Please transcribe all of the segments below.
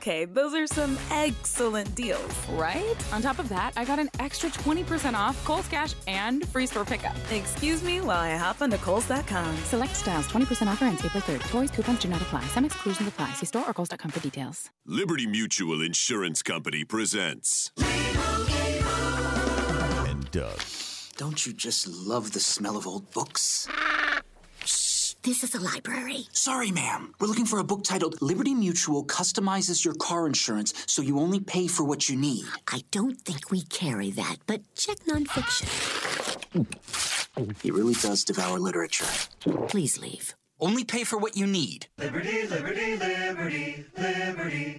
Okay, those are some excellent deals. Right? On top of that, I got an extra 20% off Kohl's Cash and free store pickup. Excuse me while I hop onto Kohl's.com. Select styles, 20% offer ends April 3rd. Toys, coupons do not apply. Some exclusions apply. See store or Kohl's.com for details. Liberty Mutual Insurance Company presents. And Doug. Don't you just love the smell of old books? Shh, this is a library. Sorry, ma'am. We're looking for a book titled Liberty Mutual Customizes Your Car Insurance so you only pay for what you need. I don't think we carry that, but check nonfiction. He really does devour literature. Please leave. Only pay for what you need. Liberty, liberty, liberty, liberty.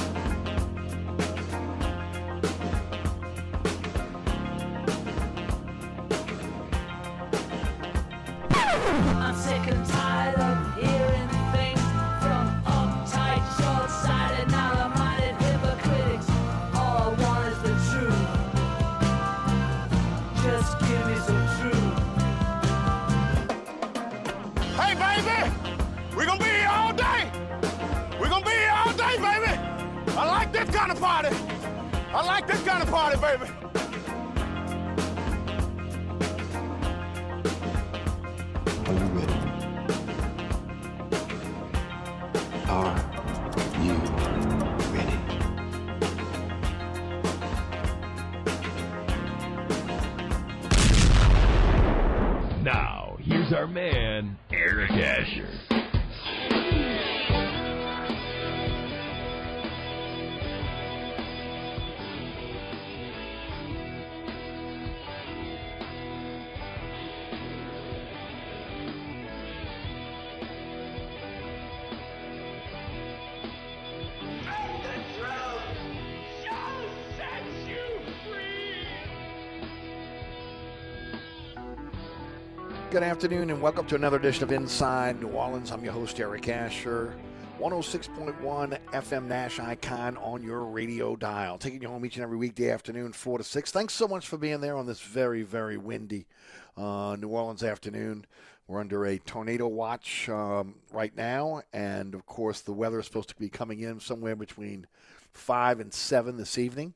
Good afternoon and welcome to another edition of Inside New Orleans. I'm your host, Eric Asher. 106.1 FM Nash Icon on your radio dial. Taking you home each and every weekday afternoon, 4 to 6. Thanks so much for being there on this very, very windy uh, New Orleans afternoon. We're under a tornado watch um, right now, and of course, the weather is supposed to be coming in somewhere between 5 and 7 this evening.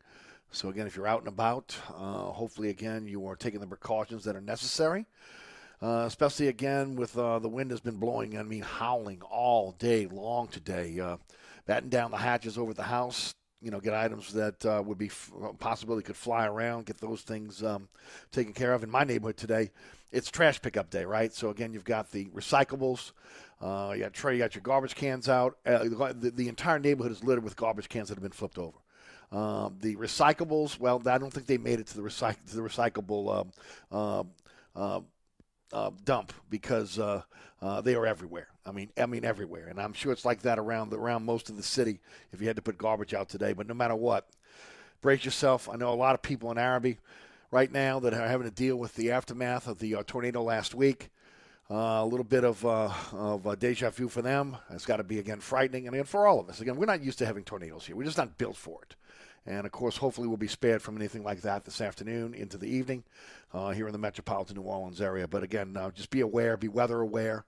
So, again, if you're out and about, uh, hopefully, again, you are taking the precautions that are necessary. Uh, especially again with uh, the wind has been blowing, I mean, howling all day long today. Uh, batten down the hatches over the house, you know, get items that uh, would be f- possibility could fly around, get those things um, taken care of. In my neighborhood today, it's trash pickup day, right? So again, you've got the recyclables, uh, you got tray, you got your garbage cans out. Uh, the, the entire neighborhood is littered with garbage cans that have been flipped over. Um, the recyclables, well, I don't think they made it to the, recyc- to the recyclable um, uh, uh, uh, dump because uh, uh, they are everywhere. I mean, I mean everywhere, and I'm sure it's like that around the, around most of the city. If you had to put garbage out today, but no matter what, brace yourself. I know a lot of people in Arabi right now that are having to deal with the aftermath of the uh, tornado last week. Uh, a little bit of uh, of deja vu for them. It's got to be again frightening, and again for all of us. Again, we're not used to having tornadoes here. We're just not built for it. And of course, hopefully, we'll be spared from anything like that this afternoon into the evening uh, here in the metropolitan New Orleans area. But again, uh, just be aware, be weather aware.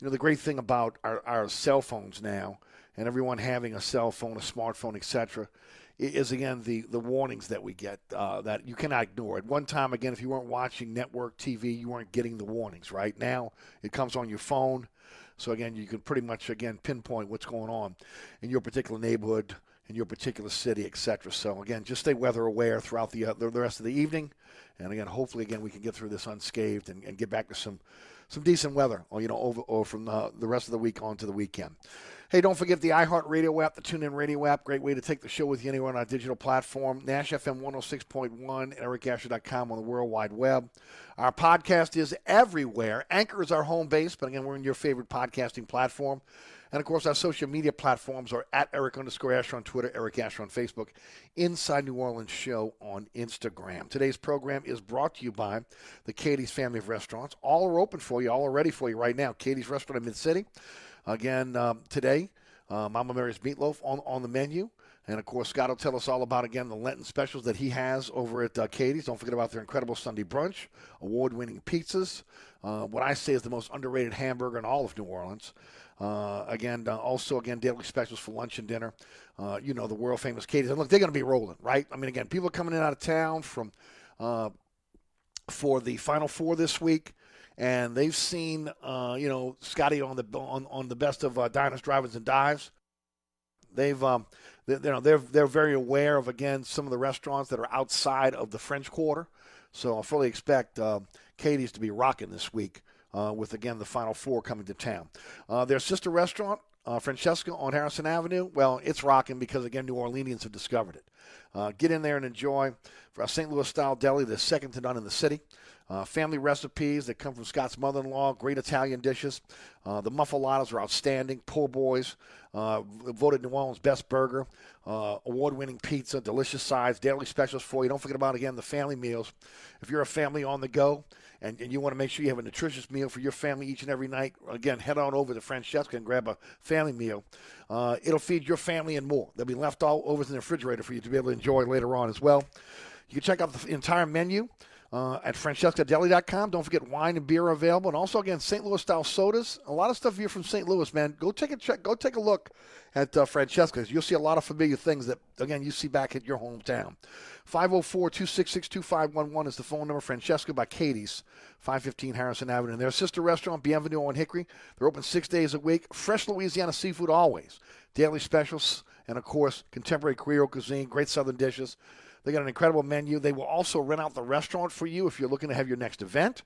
You know, the great thing about our, our cell phones now, and everyone having a cell phone, a smartphone, etc., is again the the warnings that we get uh, that you cannot ignore. At one time, again, if you weren't watching network TV, you weren't getting the warnings. Right now, it comes on your phone, so again, you can pretty much again pinpoint what's going on in your particular neighborhood, in your particular city, etc. So again, just stay weather aware throughout the uh, the rest of the evening, and again, hopefully, again, we can get through this unscathed and, and get back to some some decent weather, or you know, over or from the, the rest of the week on to the weekend. Hey, don't forget the iHeartRadio app, the TuneIn Radio app. Great way to take the show with you anywhere on our digital platform. Nash FM 106.1, ericasher.com on the World Wide Web. Our podcast is everywhere. Anchor is our home base, but again, we're in your favorite podcasting platform. And of course, our social media platforms are at Eric underscore Asher on Twitter, Eric Asher on Facebook, Inside New Orleans Show on Instagram. Today's program is brought to you by the Katie's Family of Restaurants. All are open for you, all are ready for you right now. Katie's Restaurant in Mid City. Again, um, today, uh, Mama Mary's Meatloaf on, on the menu. And of course, Scott will tell us all about again the Lenten specials that he has over at uh, Katie's. Don't forget about their incredible Sunday brunch, award-winning pizzas. Uh, what I say is the most underrated hamburger in all of New Orleans. Uh, again, uh, also again daily specials for lunch and dinner. Uh, you know the world famous Katie's. And look, they're going to be rolling, right? I mean, again, people are coming in out of town from uh, for the Final Four this week and they've seen uh, you know Scotty on the on, on the best of uh, diners, drivers, and dives. They've um, they, you know they're they're very aware of again some of the restaurants that are outside of the French Quarter. So I fully expect Katie's to be rocking this week uh, with again the Final Four coming to town. Uh, their sister restaurant. Uh, Francesca on Harrison Avenue. Well, it's rocking because again, New Orleanians have discovered it. Uh, get in there and enjoy a St. Louis style deli that's second to none in the city. Uh, family recipes that come from Scott's mother in law, great Italian dishes. Uh, the muffulettas are outstanding. Poor boys, voted New Orleans' best burger. Uh, award winning pizza, delicious sides, daily specials for you. Don't forget about, again, the family meals. If you're a family on the go, and, and, you want to make sure you have a nutritious meal for your family each and every night, again, head on over to Francesca and grab a family meal. Uh, it'll feed your family and more. They'll be left all over in the refrigerator for you to be able to enjoy later on as well. You can check out the entire menu uh, at francescadeli.com. Don't forget wine and beer available, and also again St. Louis style sodas. A lot of stuff here from St. Louis, man. Go take a check. Go take a look at uh, Francesca's. You'll see a lot of familiar things that again you see back at your hometown. 504-266-2511 is the phone number. Francesca by Katie's, 515 Harrison Avenue. And their sister restaurant, Bienvenue on Hickory. They're open six days a week. Fresh Louisiana seafood always. Daily specials, and of course contemporary Creole cuisine. Great Southern dishes. They got an incredible menu. They will also rent out the restaurant for you if you're looking to have your next event.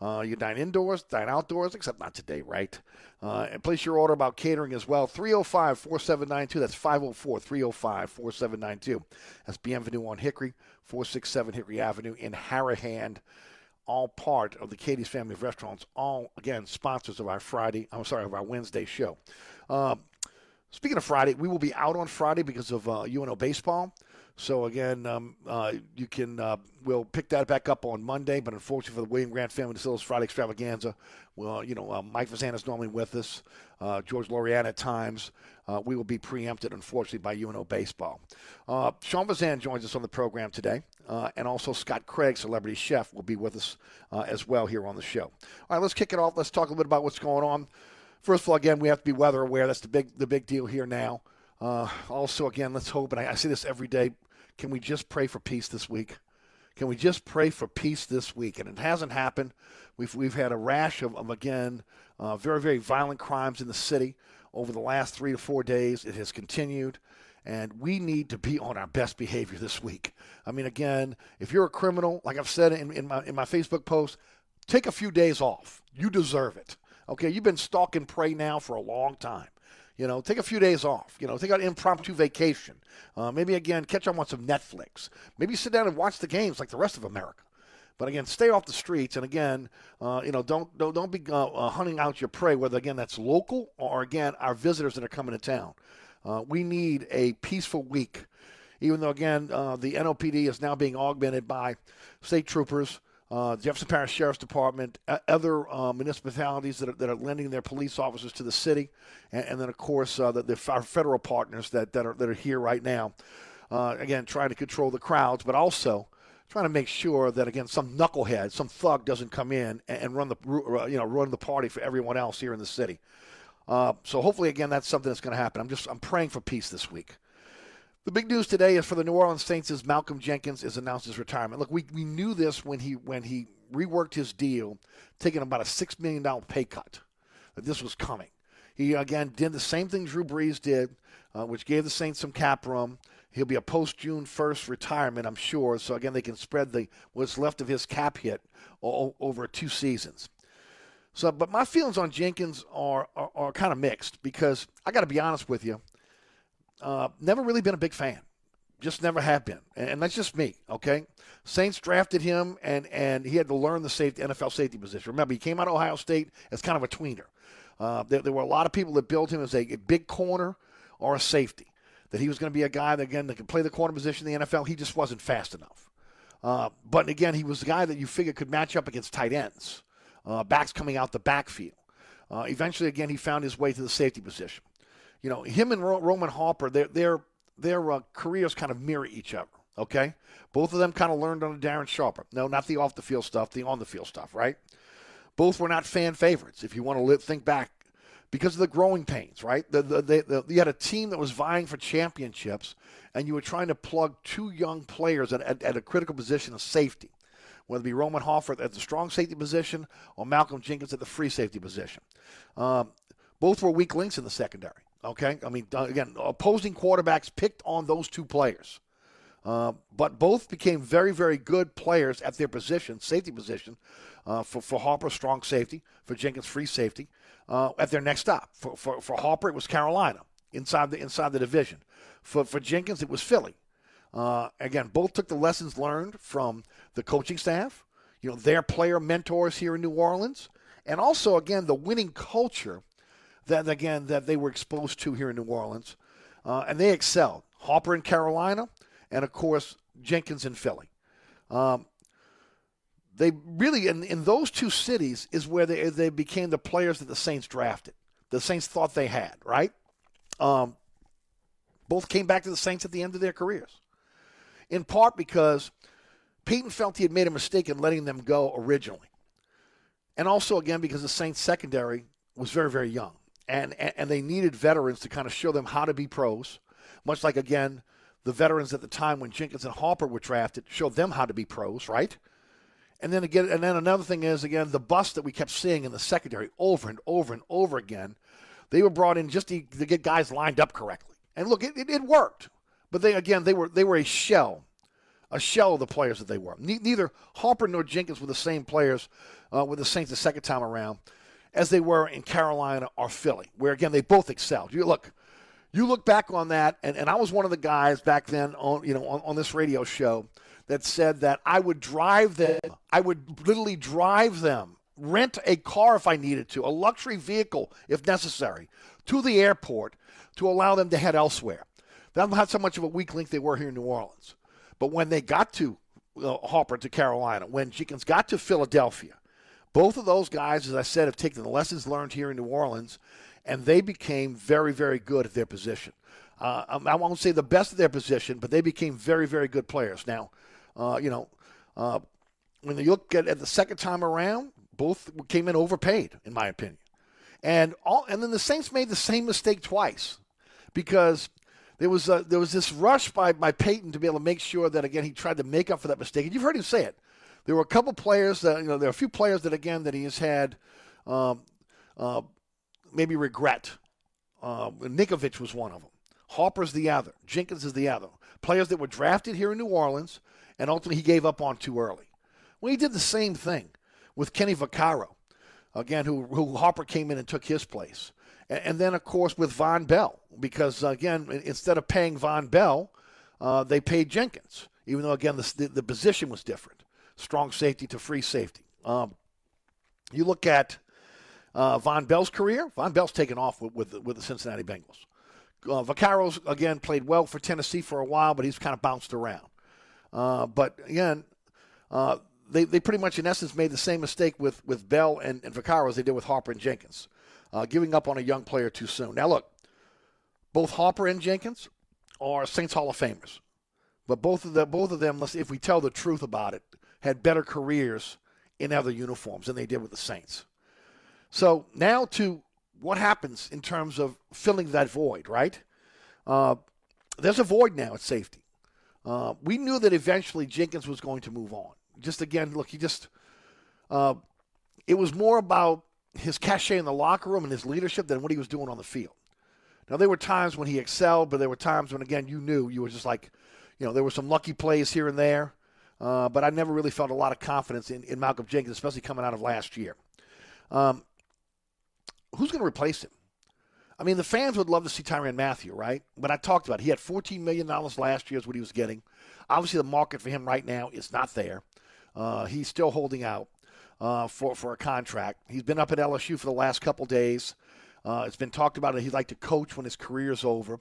Uh, you dine indoors, dine outdoors, except not today, right? Uh, and place your order about catering as well. 305 4792. That's 504 305 4792. That's Bienvenue on Hickory, 467 Hickory Avenue in Harahan. All part of the Katie's family of restaurants. All, again, sponsors of our Friday, I'm sorry, of our Wednesday show. Uh, speaking of Friday, we will be out on Friday because of uh, UNO baseball. So again, um, uh, you can uh, we'll pick that back up on Monday. But unfortunately for the William Grant family, the Sills Friday Extravaganza, well, you know, uh, Mike Fazan is normally with us, uh, George Lorian at times. Uh, we will be preempted, unfortunately, by UNO baseball. Uh, Sean Vazan joins us on the program today, and also Scott Craig, celebrity chef, will be with us as well here on the show. All right, let's kick it off. Let's talk a little bit about what's going on. First of all, again, we have to be weather aware. That's the big the big deal here now. Uh, also, again, let's hope, and I, I see this every day. Can we just pray for peace this week? Can we just pray for peace this week? And it hasn't happened. We've we've had a rash of, of again uh, very very violent crimes in the city over the last three to four days. It has continued, and we need to be on our best behavior this week. I mean, again, if you're a criminal, like I've said in, in my in my Facebook post, take a few days off. You deserve it. Okay, you've been stalking prey now for a long time. You know, take a few days off. You know, take an impromptu vacation. Uh, maybe again, catch up on some Netflix. Maybe sit down and watch the games like the rest of America. But again, stay off the streets, and again, uh, you know, don't don't, don't be uh, uh hunting out your prey. Whether again that's local or again our visitors that are coming to town. Uh, we need a peaceful week, even though again uh, the NOPD is now being augmented by state troopers uh, Jefferson Parish Sheriff's Department, uh, other uh, municipalities that are, that are lending their police officers to the city, and, and then of course uh, the, the our federal partners that, that are that are here right now. Uh, again, trying to control the crowds, but also trying to make sure that again some knucklehead, some thug doesn't come in and, and run the uh, you know run the party for everyone else here in the city. So hopefully again that's something that's going to happen. I'm just I'm praying for peace this week. The big news today is for the New Orleans Saints is Malcolm Jenkins has announced his retirement. Look, we, we knew this when he when he reworked his deal, taking about a six million dollar pay cut. That this was coming. He again did the same thing Drew Brees did, uh, which gave the Saints some cap room. He'll be a post June first retirement, I'm sure. So again, they can spread the what's left of his cap hit o- over two seasons. So, but my feelings on Jenkins are are, are kind of mixed because I got to be honest with you. Uh, never really been a big fan. Just never have been. And that's just me, okay? Saints drafted him, and, and he had to learn the safety, NFL safety position. Remember, he came out of Ohio State as kind of a tweener. Uh, there, there, were a lot of people that built him as a, a big corner or a safety, that he was going to be a guy that, again, that could play the corner position in the NFL. He just wasn't fast enough. Uh, but again, he was the guy that you figure could match up against tight ends, uh, backs coming out the backfield. Uh, eventually, again, he found his way to the safety position you know, him and Ro- Roman Harper, their their their uh, careers kind of mirror each other. Okay, both of them kind of learned under Darren Sharper. No, not the off the field stuff, the on the field stuff. Right? Both were not fan favorites. If you want to live, think back, because of the growing pains. Right? The, the, the, you had a team that was vying for championships, and you were trying to plug two young players at, at, at a critical position of safety whether it be Roman Harper at the strong safety position or Malcolm Jenkins at the free safety position. Um, both were weak links in the secondary. Okay, I mean, uh, again, opposing quarterbacks picked on those two players, uh, but both became very, very good players at their position, safety position. Uh, for for Harper, strong safety. For Jenkins, free safety. Uh, at their next stop. For, for for Harper, it was Carolina inside the inside the division. For for Jenkins, it was Philly. Uh, again, both took the lessons learned from the coaching staff. You know, their player mentors here in New Orleans, and also again the winning culture that again that they were exposed to here in New Orleans, uh, and they excelled. Harper in Carolina, and of course Jenkins in Philly. Um, they really in, in those two cities is where they they became the players that the Saints drafted. The Saints thought they had right. Um, both came back to the Saints at the end of their careers, in part because Payton felt he had made a mistake in letting them go originally, and also again because the Saints secondary was very very young and, and they needed veterans to kind of show them how to be pros, much like again the veterans at the time when Jenkins and Harper were drafted showed them how to be pros, right? And then again, and then another thing is again the bust that we kept seeing in the secondary over and over and over again. They were brought in just to, to get guys lined up correctly, and look, it, it, it, worked. But they again, they were they were a shell, a shell of the players that they were. Ne- neither Harper nor Jenkins were the same players uh, with the Saints the second time around as they were in Carolina or Philly, where again they both excelled. You look, you look back on that, and, and I was one of the guys back then on you know on, on this radio show that said that I would drive them, I would literally drive them, rent a car if I needed to, a luxury vehicle if necessary, to the airport to allow them to head elsewhere. That's not so much of a weak link they were here in New Orleans. But when they got to uh, Harper to Carolina, when Jenkins got to Philadelphia, both of those guys, as I said, have taken the lessons learned here in New Orleans, and they became very, very good at their position. Uh, um, I won't say the best of their position, but they became very, very good players. Now, uh, you know, uh, when you look at, at the second time around, both came in overpaid, in my opinion. And all, and then the Saints made the same mistake twice because there was a, there was this rush by by Payton to be able to make sure that again he tried to make up for that mistake. And you've heard him say it there were a couple players that you know there are a few players that again that he has had um, uh, maybe regret. Uh, Ninkovich was one of them. Harper's the other. Jenkins is the other. Players that were drafted here in New Orleans and ultimately he gave up on too early. Well, he did the same thing with Kenny Vaccaro, again, who, who Harper came in and took his place. And, then, of course, with Vonn Bell, because, again, instead of paying Vonn Bell, uh, they paid Jenkins, even though, again, the, the position was different strong safety to free safety. Um, you look at uh, Vonn Bell's career. Vonn Bell's taken off with, with, with the Cincinnati Bengals. Uh, Vaccaro's, again, played well for Tennessee for a while, but he's kind of bounced around. Uh, but again, uh, they, they pretty much, in essence, made the same mistake with, with Bell and, and Vaccaro as they did with Harper and Jenkins, uh, giving up on a young player too soon. Now, look, both Harper and Jenkins are Saints Hall of Famers. But both of them, both of them, if we tell the truth about it, had better careers in other uniforms than they did with the Saints. So now to what happens in terms of filling that void, right? Uh, there's a void now at safety. Uh, we knew that eventually Jenkins was going to move on. Just again, look, he just, uh, it was more about his cachet in the locker room and his leadership than what he was doing on the field. Now, there were times when he excelled, but there were times when, again, you knew you were just like, you know, there were some lucky plays here and there, uh, but I never really felt a lot of confidence in, in Malcolm Jenkins, especially coming out of last year. Um, who's going to replace him? I mean, the fans would love to see Tyrann Mathieu, right? But I talked about it. he had $14 million last year is what he was getting. Obviously, the market for him right now is not there. Uh, he's still holding out uh, for, for a contract. He's been up at LSU for the last couple days. Uh, it's been talked about that he'd like to coach when his career's over.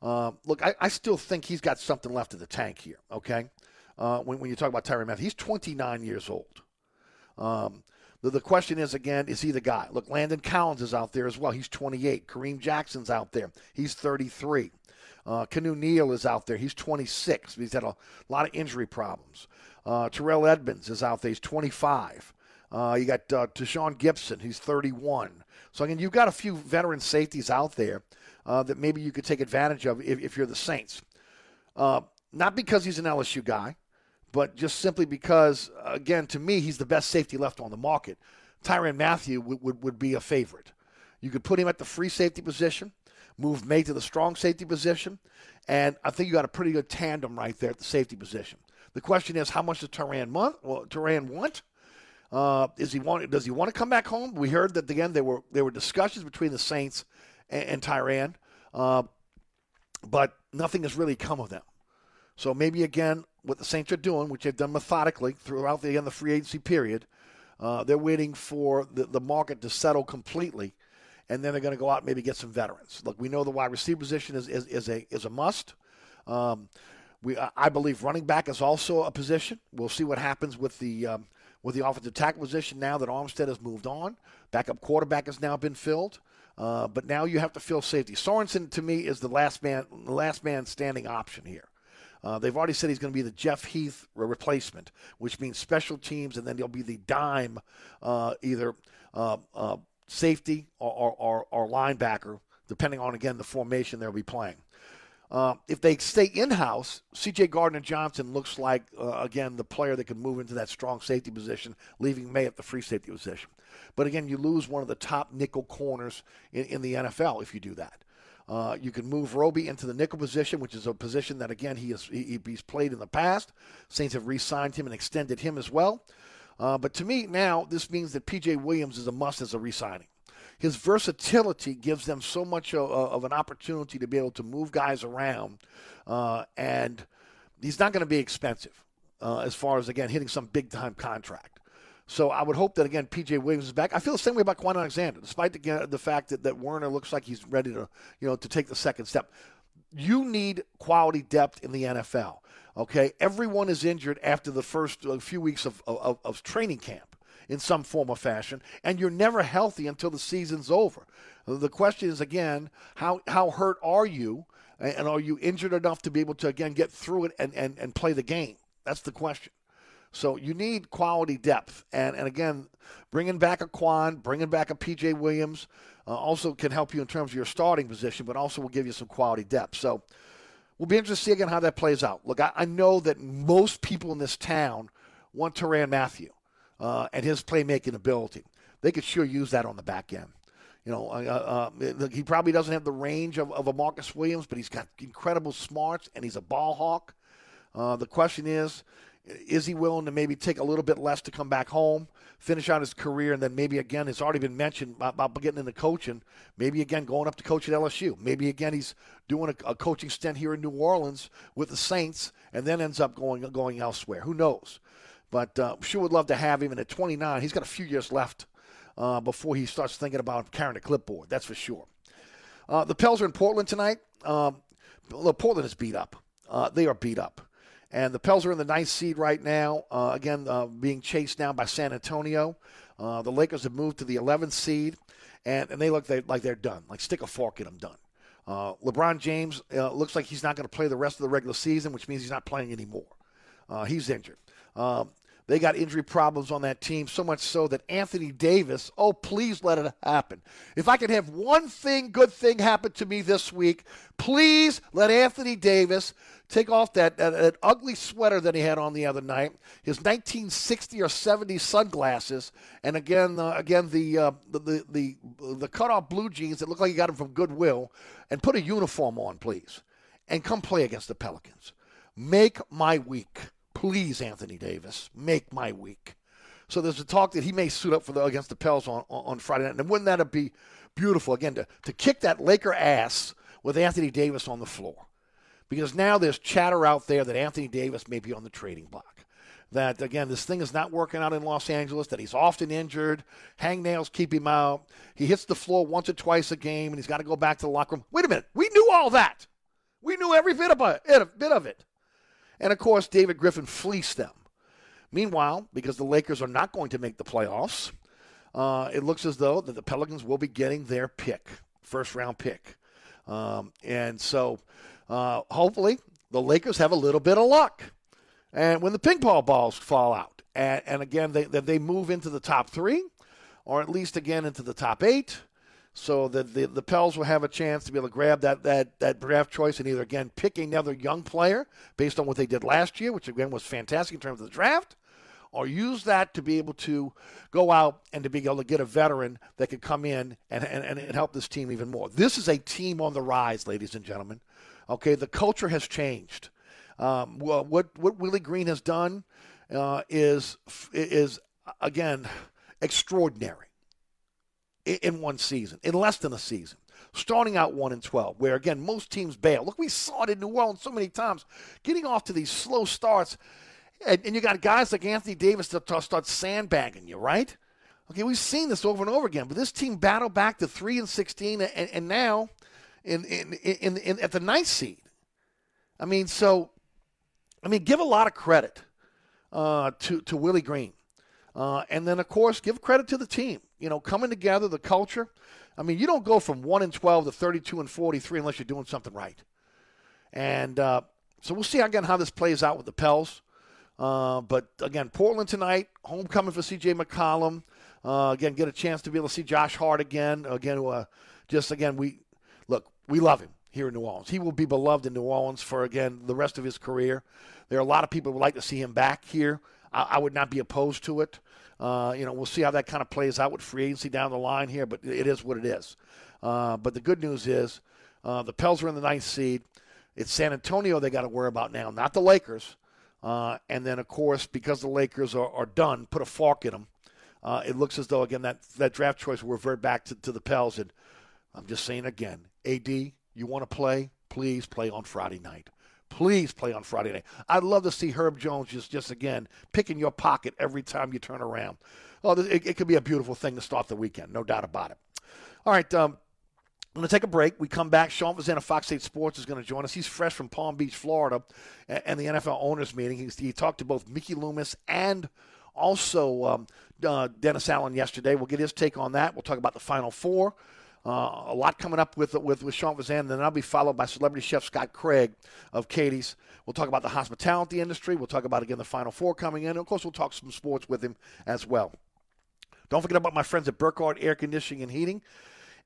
Uh, look, I, I, still think he's got something left in the tank here, okay? Uh, when, when you talk about Tyrann Mathieu, he's 29 years old. Um, the, the question is, again, is he the guy? Look, Landon Collins is out there as well. He's 28. Kareem Jackson's out there. He's 33. Uh, Keanu Neal is out there. He's 26. He's had a lot of injury problems. Uh, Terrell Edmunds is out there. He's 25. Uh, you got uh, Tashaun Gipson. He's 31. So, again, you've got a few veteran safeties out there uh, that maybe you could take advantage of if, if you're the Saints. Uh, not because he's an LSU guy, but just simply because, again, to me, he's the best safety left on the market. Tyrann Mathieu would, would, would be a favorite. You could put him at the free safety position, move Maye to the strong safety position, and I think you got a pretty good tandem right there at the safety position. The question is, how much does Tyrann want? Well, Tyrann want? Uh, is he want? Does he want to come back home? We heard that again there were there were discussions between the Saints and, and Tyrann, uh, but nothing has really come of them. So maybe again, what the Saints are doing, which they've done methodically throughout the, the free agency period, uh, they're waiting for the, the market to settle completely, and then they're going to go out and maybe get some veterans. Look, we know the wide receiver position is, is, is a is a must. Um, we I believe running back is also a position. We'll see what happens with the um, with the offensive tackle position now that Armstead has moved on. Backup quarterback has now been filled. Uh, but now you have to fill safety. Sorensen to me is the last man, the last man standing option here. Uh, they've already said he's going to be the Jeff Heath replacement, which means special teams, and then he'll be the dime, uh, either uh, uh safety or, or, or, linebacker, depending on again the formation they'll be playing. Uh, if they stay in house, C.J. Gardner Johnson looks like uh, again the player that can move into that strong safety position, leaving Maye at the free safety position. But again, you lose one of the top nickel corners in, in the NFL if you do that. Uh, you can move Roby into the nickel position, which is a position that again he has he, he's played in the past. Saints have re-signed him and extended him as well. Uh, but to me now, this means that P.J. Williams is a must as a re-signing. His versatility gives them so much of, of an opportunity to be able to move guys around, uh, and he's not going to be expensive uh, as far as again hitting some big time contract. So I would hope that again PJ Williams is back. I feel the same way about Kwon Alexander, despite the, the fact that, that Werner looks like he's ready to you know to take the second step. You need quality depth in the NFL. Okay, everyone is injured after the first uh, few weeks of, of, of training camp in some form or fashion, and you're never healthy until the season's over. The question is again, how how hurt are you, and are you injured enough to be able to again get through it and, and, and play the game? That's the question. So you need quality depth. And, and again, bringing back a Kwon, bringing back a PJ Williams uh, also can help you in terms of your starting position, but also will give you some quality depth. So we'll be interested to see again how that plays out. Look, I, I know that most people in this town want Tyrann Mathieu uh, and his playmaking ability. They could sure use that on the back end. You know, uh, uh, he probably doesn't have the range of, of a Marcus Williams, but he's got incredible smarts and he's a ball hawk. Uh, the question is, is he willing to maybe take a little bit less to come back home, finish out his career, and then maybe again, it's already been mentioned about, getting into coaching. Maybe again going up to coach at LSU. Maybe again he's doing a, a, coaching stint here in New Orleans with the Saints, and then ends up going going elsewhere. Who knows? But uh, sure would love to have him. And at 29, he's got a few years left uh, before he starts thinking about carrying a clipboard. That's for sure. Uh, the Pels are in Portland tonight. Um, Portland is beat up. Uh, they are beat up. And the Pels are in the ninth seed right now. Uh, again, uh, being chased now by San Antonio. Uh, the Lakers have moved to the 11th seed, and, and they look they, like they're done. Like stick a fork in them, done. Uh, LeBron James uh, looks like he's not going to play the rest of the regular season, which means he's not playing anymore. Uh, he's injured. Um, they got injury problems on that team, so much so that Anthony Davis, oh, please let it happen. If I could have one thing, good thing happen to me this week, please let Anthony Davis take off that, that, that ugly sweater that he had on the other night, his 1960 or 70 sunglasses, and again, uh, again the, uh, the, the, the, the cut-off blue jeans that look like he got them from Goodwill, and put a uniform on, please, and come play against the Pelicans. Make my week. Please, Anthony Davis, make my week. So there's a talk that he may suit up for the against the Pels on, on Friday night. And wouldn't that be beautiful again to, to kick that Laker ass with Anthony Davis on the floor? Because now there's chatter out there that Anthony Davis may be on the trading block. That again, this thing is not working out in Los Angeles. That he's often injured. Hangnails keep him out. He hits the floor once or twice a game, and he's got to go back to the locker room. Wait a minute, we knew all that. We knew every bit of it. Bit of it. And of course, David Griffin fleeced them. Meanwhile, because the Lakers are not going to make the playoffs, uh, it looks as though that the Pelicans will be getting their pick, first round pick. Um, and so uh, hopefully the Lakers have a little bit of luck. And when the ping pong balls fall out, and, and again, they, they move into the top three, or at least again into the top eight, so that the, the Pels will have a chance to be able to grab that, that, that draft choice and either, again, pick another young player based on what they did last year, which, again, was fantastic in terms of the draft, or use that to be able to go out and to be able to get a veteran that could come in and, and, and help this team even more. This is a team on the rise, ladies and gentlemen. Okay, the culture has changed. Um, well, what, what Willie Green has done uh, is, is, again, extraordinary in one season, in less than a season. Starting out 1 and 12, where again, most teams bail. Look, we saw it in New Orleans so many times. Getting off to these slow starts, and, and you got guys like Anthony Davis that start sandbagging you, right? Okay, we've seen this over and over again, but this team battled back to 3 and 16, and, and now in, in, in, in, at the ninth seed. I mean, so, I mean, give a lot of credit uh, to, to Willie Green. Uh, and then, of course, give credit to the team you know, coming together, the culture. I mean, you don't go from 1 and 12 to 32 and 43 unless you're doing something right. And uh, so we'll see again how this plays out with the Pels. Uh, but again, Portland tonight, homecoming for C.J. McCollum. Uh, again, get a chance to be able to see Josh Hart again. Again, uh, just again, we look, we love him here in New Orleans. He will be beloved in New Orleans for again the rest of his career. There are a lot of people who would like to see him back here. I, I would not be opposed to it. Uh, you know, we'll see how that kind of plays out with free agency down the line here, but it is what it is. Uh, but the good news is uh, the Pels are in the ninth seed. It's San Antonio they got to worry about now, not the Lakers. Uh, and then, of course, because the Lakers are, are done, put a fork in them. Uh, it looks as though, again, that, that draft choice will revert back to, to the Pels. And I'm just saying again, AD, you want to play? Please play on Friday night. Please play on Friday night. I'd love to see Herb Jones just, just again, picking your pocket every time you turn around. Oh, it, it could be a beautiful thing to start the weekend, no doubt about it. All right, um, I'm going to take a break. We come back. Sean Fazende, Fox 8 Sports, is going to join us. He's fresh from Palm Beach, Florida, and the NFL owners meeting. He's, he talked to both Mickey Loomis and also um, uh, Dennis Allen yesterday. We'll get his take on that. We'll talk about the Final Four. Uh, a lot coming up with with with Sean Fazan. Then I'll be followed by celebrity chef Scott Craig of Katie's. We'll talk about the hospitality industry. We'll talk about again the Final Four coming in. And of course, we'll talk some sports with him as well. Don't forget about my friends at Burkhardt Air Conditioning and Heating.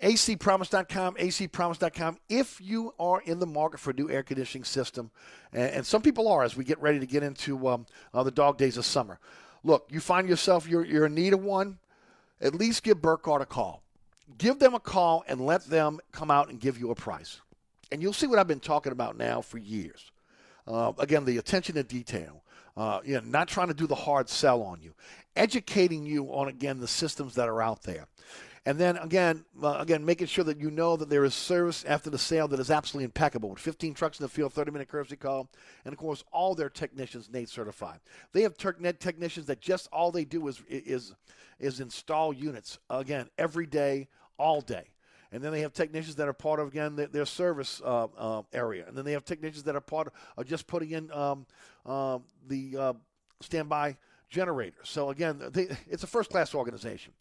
acpromise.com, acpromise.com. If you are in the market for a new air conditioning system, and, and some people are as we get ready to get into um, uh, the dog days of summer. Look, you find yourself you're, you're in need of one, at least give Burkhardt a call give them a call and let them come out and give you a price. And you'll see what I've been talking about now for years. Uh, again, the attention to detail. Uh, you know, not trying to do the hard sell on you, educating you on again the systems that are out there. And then again, uh, again, making sure that you know that there is service after the sale that is absolutely impeccable. With 15 trucks in the field, 30 minute courtesy call, and of course, all their technicians NATE certified. They have TurkNet technicians that just all they do is is is install units again every day, all day. and then they have technicians that are part of again their, their service uh, uh, area, and then they have technicians that are part of just putting in um, uh, the uh, standby generator. So again, they, it's a first class organization.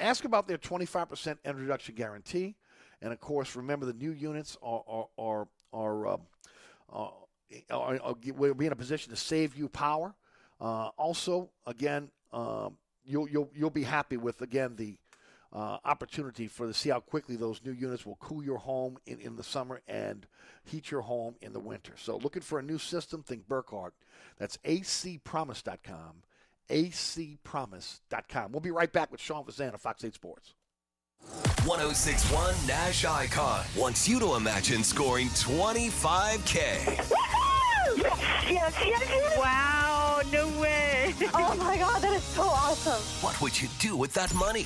Ask about their 25% introduction guarantee, and of course, remember the new units are are are, are, uh, uh, are, are will be in a position to save you power. Uh, also, again, um, you'll you'll you'll be happy with again the uh, opportunity for to see how quickly those new units will cool your home in, in the summer and heat your home in the winter. So, looking for a new system? Think Burkhardt. That's acpromise.com. acpromise.com. We'll be right back with Sean Fazan of Fox 8 Sports. 1061 Nash Icon wants you to imagine scoring 25K. Yes, yes, yes. Wow, no way. oh my God, that is so awesome. What would you do with that money?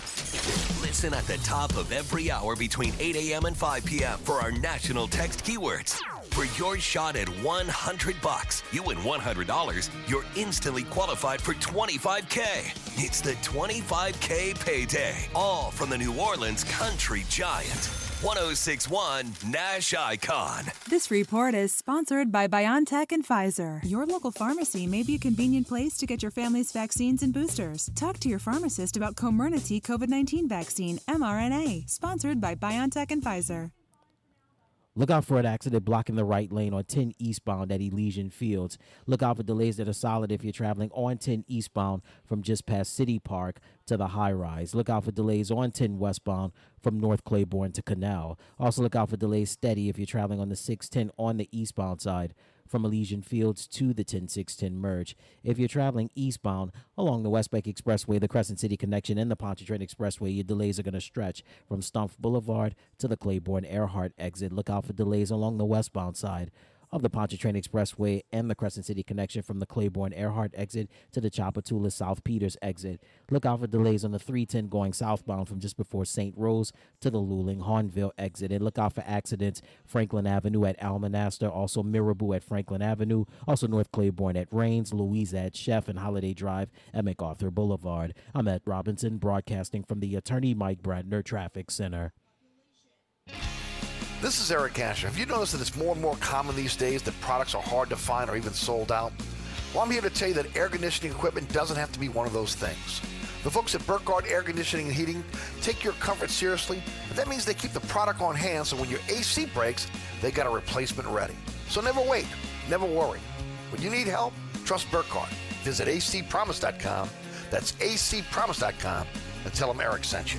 Listen at the top of every hour between 8 a.m. and 5 p.m. for our national text keywords. For your shot at 100 bucks, you win $100, you're instantly qualified for 25K. It's the 25K payday, all from the New Orleans Country Giant. 1061 Nash Icon. This report is sponsored by BioNTech and Pfizer. Your local pharmacy may be a convenient place to get your family's vaccines and boosters. Talk to your pharmacist about Comirnaty COVID 19 vaccine, mRNA, sponsored by BioNTech and Pfizer. Look out for an accident blocking the right lane on 10 eastbound at Elysian Fields. Look out for delays that are solid if you're traveling on 10 eastbound from just past City Park to the high rise. Look out for delays on 10 westbound from North Claiborne to Canal. Also, look out for delays steady if you're traveling on the 610 on the eastbound side from Elysian Fields to the 10610 merge. If you're traveling eastbound along the West Bank Expressway, the Crescent City Connection, and the Pontchartrain Expressway, your delays are going to stretch from Stumpf Boulevard to the Claiborne Earhart exit. Look out for delays along the westbound side of the Pontchartrain Expressway and the Crescent City connection from the Claiborne Earhart exit to the Tchoupitoulas South Peters exit. Look out for delays on the 310 going southbound from just before St. Rose to the Luling Hornville exit. And look out for accidents Franklin Avenue at Almonaster, also Mirabeau at Franklin Avenue, also North Claiborne at Rains, Louisa at Chef, and Holiday Drive at MacArthur Boulevard. I'm at Robinson, broadcasting from the Attorney Mike Bradner Traffic Center. This is Eric Asher. Have you noticed that it's more and more common these days that products are hard to find or even sold out? Well, I'm here to tell you that air conditioning equipment doesn't have to be one of those things. The folks at Burkhardt Air Conditioning and Heating take your comfort seriously, and that means they keep the product on hand so when your AC breaks, they got a replacement ready. So never wait, never worry. When you need help, trust Burkhardt. Visit acpromise.com. That's acpromise.com and tell them Eric sent you.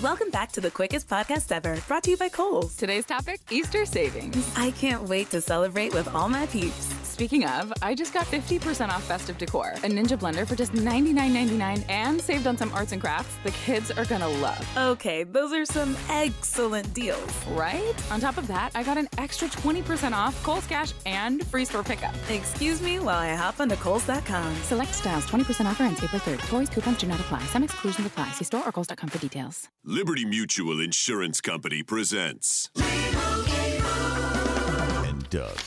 Welcome back to the quickest podcast ever, brought to you by Kohl's. Today's topic Easter savings. I can't wait to celebrate with all my peeps. Speaking of, I just got 50% off festive decor, a Ninja blender for just $99.99, and saved on some arts and crafts the kids are gonna love. Okay, those are some excellent deals. Right? On top of that, I got an extra 20% off Kohl's Cash and free store pickup. Excuse me while I hop onto Kohl's.com. Select styles, 20% offer ends April 3rd. Toys, coupons do not apply. Some exclusions apply. See store or Kohl's.com for details. Liberty Mutual Insurance Company presents. And Doug.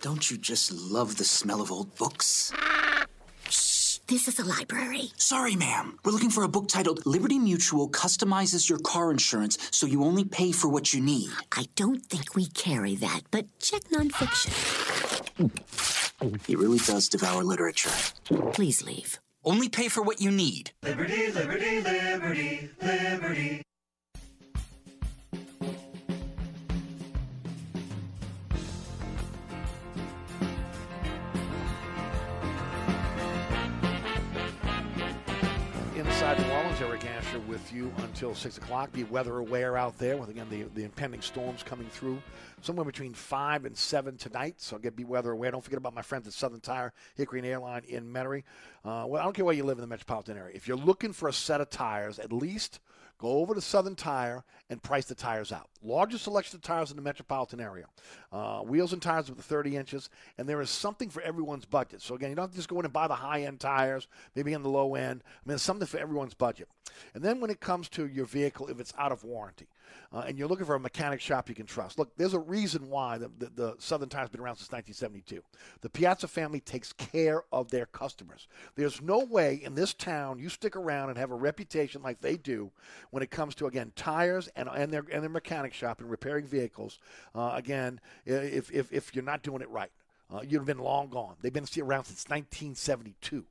Don't you just love the smell of old books? Shh, this is a library. Sorry, ma'am. We're looking for a book titled Liberty Mutual Customizes Your Car Insurance so you only pay for what you need. I don't think we carry that, but check nonfiction. He really does devour literature. Please leave. Only pay for what you need. Liberty, liberty, liberty, liberty. Inside the Wallinger again. With you until 6 o'clock. Be weather aware out there with, again, the, the impending storms coming through somewhere between 5 and 7 tonight. So, again, be weather aware. Don't forget about my friends at Southern Tire, Hickory and Airline in Metairie. Uh, well, I don't care where you live in the metropolitan area. If you're looking for a set of tires, at least go over to Southern Tire and price the tires out. Largest selection of tires in the metropolitan area. Uh, wheels and tires with the 30 inches, and there is something for everyone's budget. So again, you don't have to just go in and buy the high end tires, maybe on the low end. I mean, something for everyone's budget. And then when it comes to your vehicle, if it's out of warranty, uh, and you're looking for a mechanic shop you can trust. Look, there's a reason why the, the, the Southern Tire's been around since 1972. The Piazza family takes care of their customers. There's no way in this town you stick around and have a reputation like they do when it comes to again tires and and their and their mechanic shop and repairing vehicles. Uh, again, if, if if you're not doing it right, uh, you'd have been long gone. They've been around since 1972.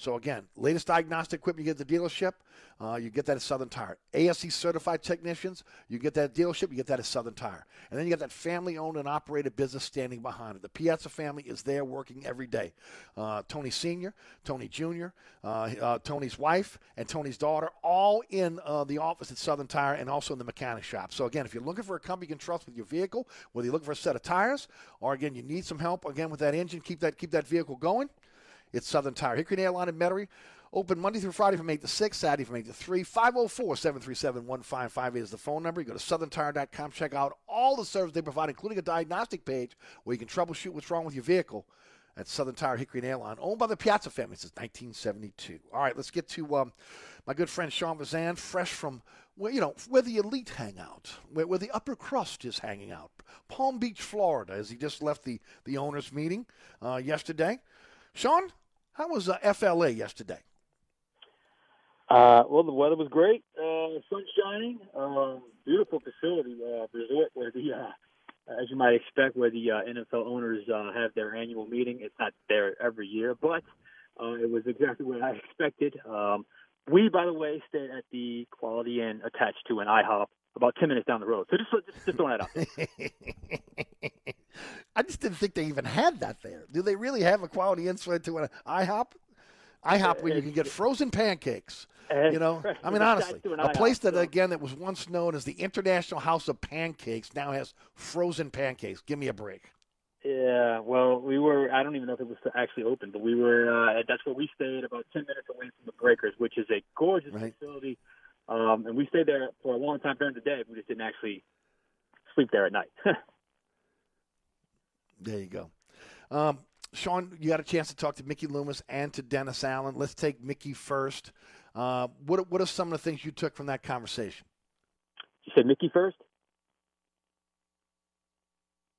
So again, latest diagnostic equipment you get at the dealership, uh, you get that at Southern Tire. ASE certified technicians, you get that at dealership, you get that at Southern Tire. And then you got that family owned and operated business standing behind it. The Piazza family is there working every day. Uh, Tony Sr., Tony Jr., uh, uh, Tony's wife, and Tony's daughter, all in uh, the office at Southern Tire and also in the mechanic shop. So again, if you're looking for a company you can trust with your vehicle, whether you're looking for a set of tires, or again, you need some help again with that engine, keep that keep that vehicle going. It's Southern Tire. Hickory Airline in Metairie. Open Monday through Friday from 8 to 6, Saturday from 8 to 3. 504 737 1558 is the phone number. You go to southerntire.com, check out all the services they provide, including a diagnostic page where you can troubleshoot what's wrong with your vehicle at Southern Tire Hickory and Airline, owned by the Piazza family since 1972. All right, let's get to um, my good friend Sean Fazende, fresh from where you know where the elite hang out, where, where the upper crust is hanging out, Palm Beach, Florida, as he just left the the owners' meeting uh, yesterday. Sean, how was uh, FLA yesterday? Uh, well, the weather was great. Uh, sun shining. Um, beautiful facility, uh, resort where the, uh, as you might expect, where the uh, NFL owners uh, have their annual meeting. It's not there every year, but uh, it was exactly what I expected. Um, we, by the way, stayed at the Quality Inn attached to an IHOP about 10 minutes down the road. So just, just, just throwing that out. I just didn't think they even had that there. Do they really have a quality insight to an IHOP? IHOP where you can get frozen pancakes. You know, I mean, honestly, a place that again that was once known as the International House of Pancakes now has frozen pancakes. Give me a break. Yeah, well, we were. I don't even know if it was actually open, but we were. Uh, that's where we stayed, about ten minutes away from the Breakers, which is a gorgeous right. facility. Um, and we stayed there for a long time during the day. We just didn't actually sleep there at night. there you go. Um, Sean, you got a chance to talk to Mickey Loomis and to Dennis Allen. Let's take Mickey first. Uh, what what are some of the things you took from that conversation? You said Mickey first.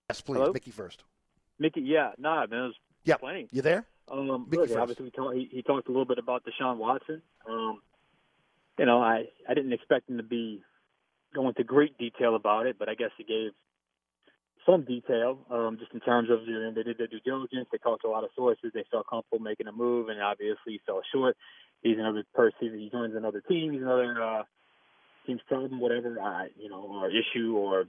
Yes, please, Hello? Mickey first. Mickey, yeah, no, nah, man, it was yeah. plenty. You there? Um, Mickey look, first. obviously, we talk, he, he talked a little bit about Deshaun Watson. Um, you know, I I didn't expect him to be going into great detail about it, but I guess he gave some detail, um, just in terms of you know, they did their due diligence. They talked to a lot of sources. They felt comfortable making a move, and obviously fell short. He's another person. He joins another team. He's another uh, team's problem, whatever, uh, you know, or issue or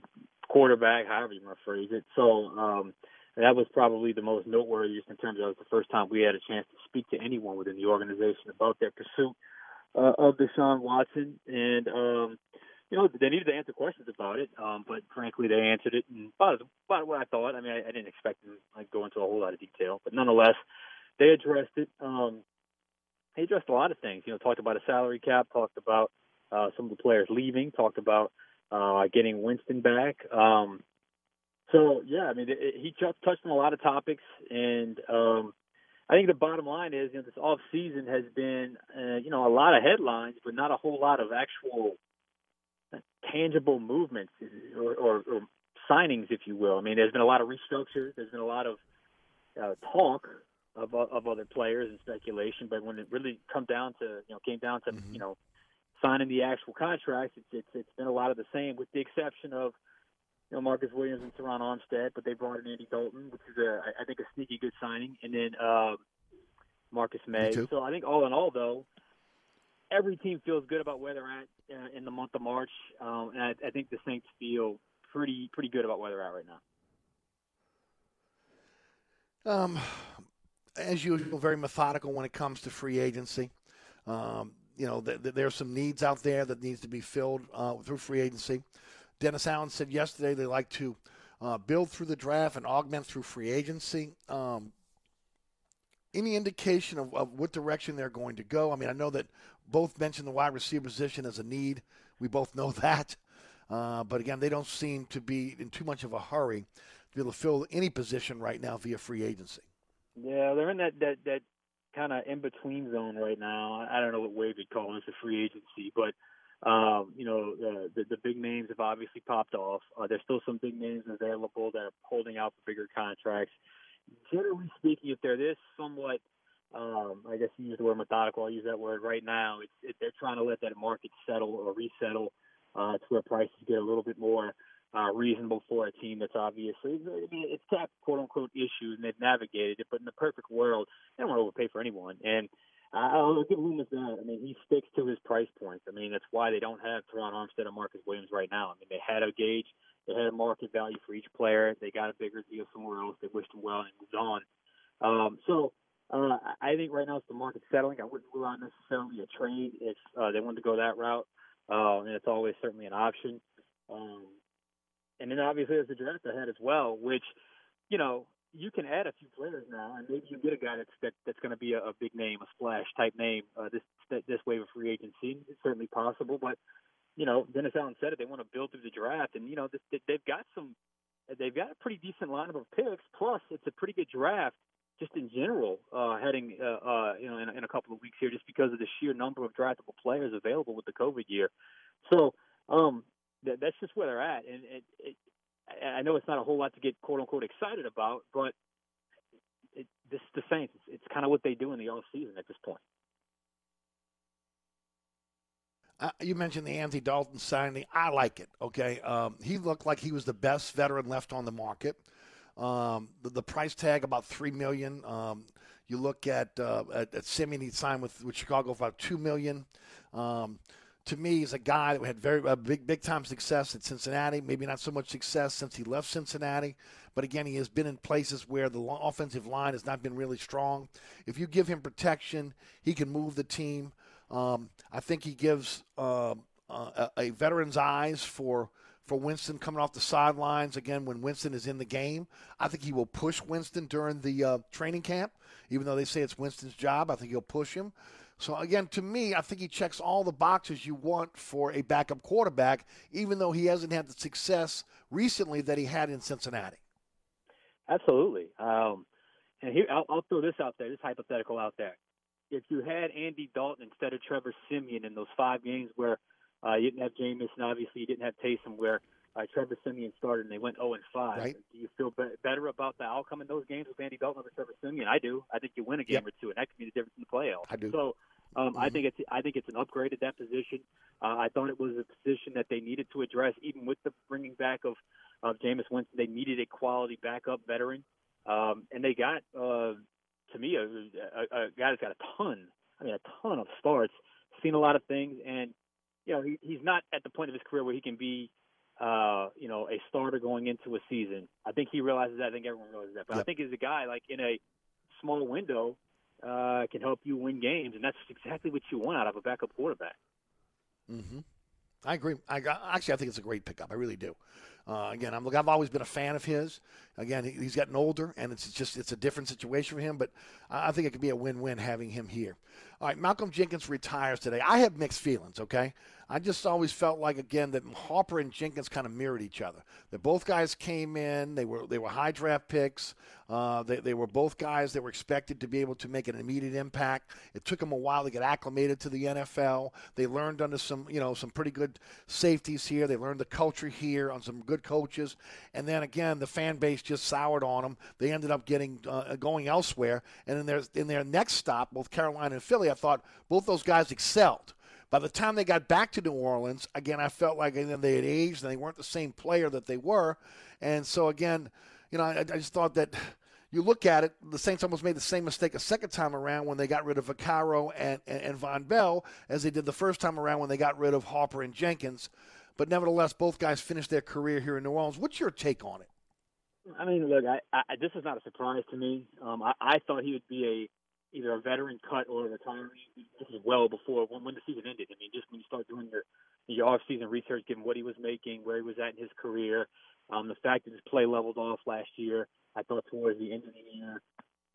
quarterback, however you want to phrase it. So um, that was probably the most noteworthy, just in terms of the first time we had a chance to speak to anyone within the organization about their pursuit uh, of Deshaun Watson, and um, you know they needed to answer questions about it, um, but frankly they answered it and about, about what I thought. I mean, I, I didn't expect them to like, go into a whole lot of detail, but nonetheless, they addressed it. Um, they addressed a lot of things. You know, talked about a salary cap, talked about uh, some of the players leaving, talked about uh, getting Winston back. Um, so yeah, I mean, it, it, he t- touched on a lot of topics, and um, I think the bottom line is, you know, this off season has been, uh, you know, a lot of headlines, but not a whole lot of actual tangible movements or, or, or signings, if you will. I mean, there's been a lot of restructures. There's been a lot of uh, talk of of other players and speculation, but when it really come down to, you know, came down to, mm-hmm. you know, signing the actual contracts, it's, it's it's been a lot of the same, with the exception of you know Marcus Williams and Terron Armstead, but they brought in Andy Dalton, which is a I think a sneaky good signing, and then uh, Marcus Maye. So I think all in all, though, every team feels good about where they're at uh, in the month of March, um, and I, I think the Saints feel pretty pretty good about where they're at right now. Um, as usual, very methodical when it comes to free agency. Um, you know, th- th- some needs out there that needs to be filled uh, through free agency. Dennis Allen said yesterday they like to uh, build through the draft and augment through free agency. Um, any indication of, of what direction they're going to go? I mean, I know that both mentioned the wide receiver position as a need. We both know that. Uh, but again, they don't seem to be in too much of a hurry to be able to fill any position right now via free agency. Yeah, they're in that that that kind of in between zone right now. I don't know what Wade would call this a free agency, but um, you know the, the the big names have obviously popped off. Uh, there's still some big names available that are holding out for bigger contracts. Generally speaking, if they're this somewhat um, I guess you use the word methodical. I'll use that word right now. It's, it, they're trying to let that market settle or resettle uh, to where prices get a little bit more uh, reasonable for a team that's obviously I mean, it's quote unquote issues and they've navigated it. But in the perfect world, they don't want to overpay for anyone. And I'll give Loomis that. I mean, he sticks to his price points. I mean, that's why they don't have Terron Armstead or Marcus Williams right now. I mean, they had a gauge, they had a market value for each player. They got a bigger deal somewhere else. They wished him well and moved on. Um, so uh, I think right now it's the market settling. I wouldn't rule out necessarily a trade if uh, they wanted to go that route, uh, and it's always certainly an option. Um, and then obviously there's the draft ahead as well, which you know you can add a few players now, and maybe you get a guy that's that, that's going to be a, a big name, a splash type name. Uh, this this wave of free agency, it's certainly possible. But you know, Dennis Allen said it. They want to build through the draft, and you know, this, they've got some. They've got a pretty decent lineup of picks. Plus, it's a pretty good draft just in general, uh, heading uh, uh, you know in, in a couple of weeks here, just because of the sheer number of draftable players available with the COVID year. So um, th- that's just where they're at, and it, it, I know it's not a whole lot to get quote unquote excited about, but it, this is the Saints. It's, it's kind of what they do in the off season at this point. Uh, you mentioned the Andy Dalton signing. I like it. Okay, um, he looked like he was the best veteran left on the market. Um, the, the, price tag about three million. Um, you look at uh, at, at Siemian, he signed with, with Chicago for about two million. Um, to me, he's a guy that had very uh, big big time success at Cincinnati. Maybe not so much success since he left Cincinnati, but again, he has been in places where the offensive line has not been really strong. If you give him protection, he can move the team. Um, I think he gives uh, a, a veteran's eyes for for Winston coming off the sidelines again when Winston is in the game. I think he will push Winston during the uh, training camp, even though they say it's Winston's job. I think he'll push him. So again, to me, I think he checks all the boxes you want for a backup quarterback, even though he hasn't had the success recently that he had in Cincinnati. Absolutely. Um, and here, I'll, I'll throw this out there, this hypothetical out there. If you had Andy Dalton instead of Trevor Siemian in those five games where uh, you didn't have Jameis, and obviously you didn't have Taysom, where uh, Trevor Siemian started and they went 0 and 5. Right. Do you feel be- better about the outcome in those games with Andy Dalton over Trevor Siemian? I do. I think you win a game yep. or two, and that could be the difference in the playoffs. I do. So um, mm-hmm. I think it's I think it's an upgrade at that position. Uh, I thought it was a position that they needed to address, even with the bringing back of of Jameis Winston. They needed a quality backup veteran, um, and they got uh, to me a, a, a guy that's got a ton. I mean, a ton of starts, seen a lot of things, and you know, he, he's not at the point of his career where he can be, uh, you know, a starter going into a season. I think he realizes that. I think everyone realizes that. But yep. I think he's a guy like in a small window uh, can help you win games, and that's exactly what you want out of a backup quarterback. Mm-hmm. I agree. I actually I think it's a great pickup. I really do. Uh, again, I'm look. I've always been a fan of his. Again, he's gotten older, and it's just it's a different situation for him. But I think it could be a win-win having him here. All right, Malcolm Jenkins retires today. I have mixed feelings. Okay, I just always felt like again that Harper and Jenkins kind of mirrored each other. That both guys came in. They were they were high draft picks. Uh, they, they were both guys that were expected to be able to make an immediate impact. It took them a while to get acclimated to the NFL. They learned under some you know some pretty good safeties here. They learned the culture here on some good coaches. And then again, the fan base just soured on them. They ended up getting uh, going elsewhere. And in their in their next stop, both Carolina and Philly, I thought both those guys excelled. By the time they got back to New Orleans, again, I felt like then they had aged and they weren't the same player that they were. And so again, you know, I, I just thought that you look at it, the Saints almost made the same mistake a second time around when they got rid of Vaccaro and, and, and Vonn Bell as they did the first time around when they got rid of Harper and Jenkins. But nevertheless, both guys finished their career here in New Orleans. What's your take on it? I mean, look, I, I, this is not a surprise to me. Um, I, I thought he would be either a veteran cut or a retiree. This is well before when, when the season ended. I mean, just when you start doing your your off-season research, given what he was making, where he was at in his career, um, the fact that his play leveled off last year, I thought towards the end of the year.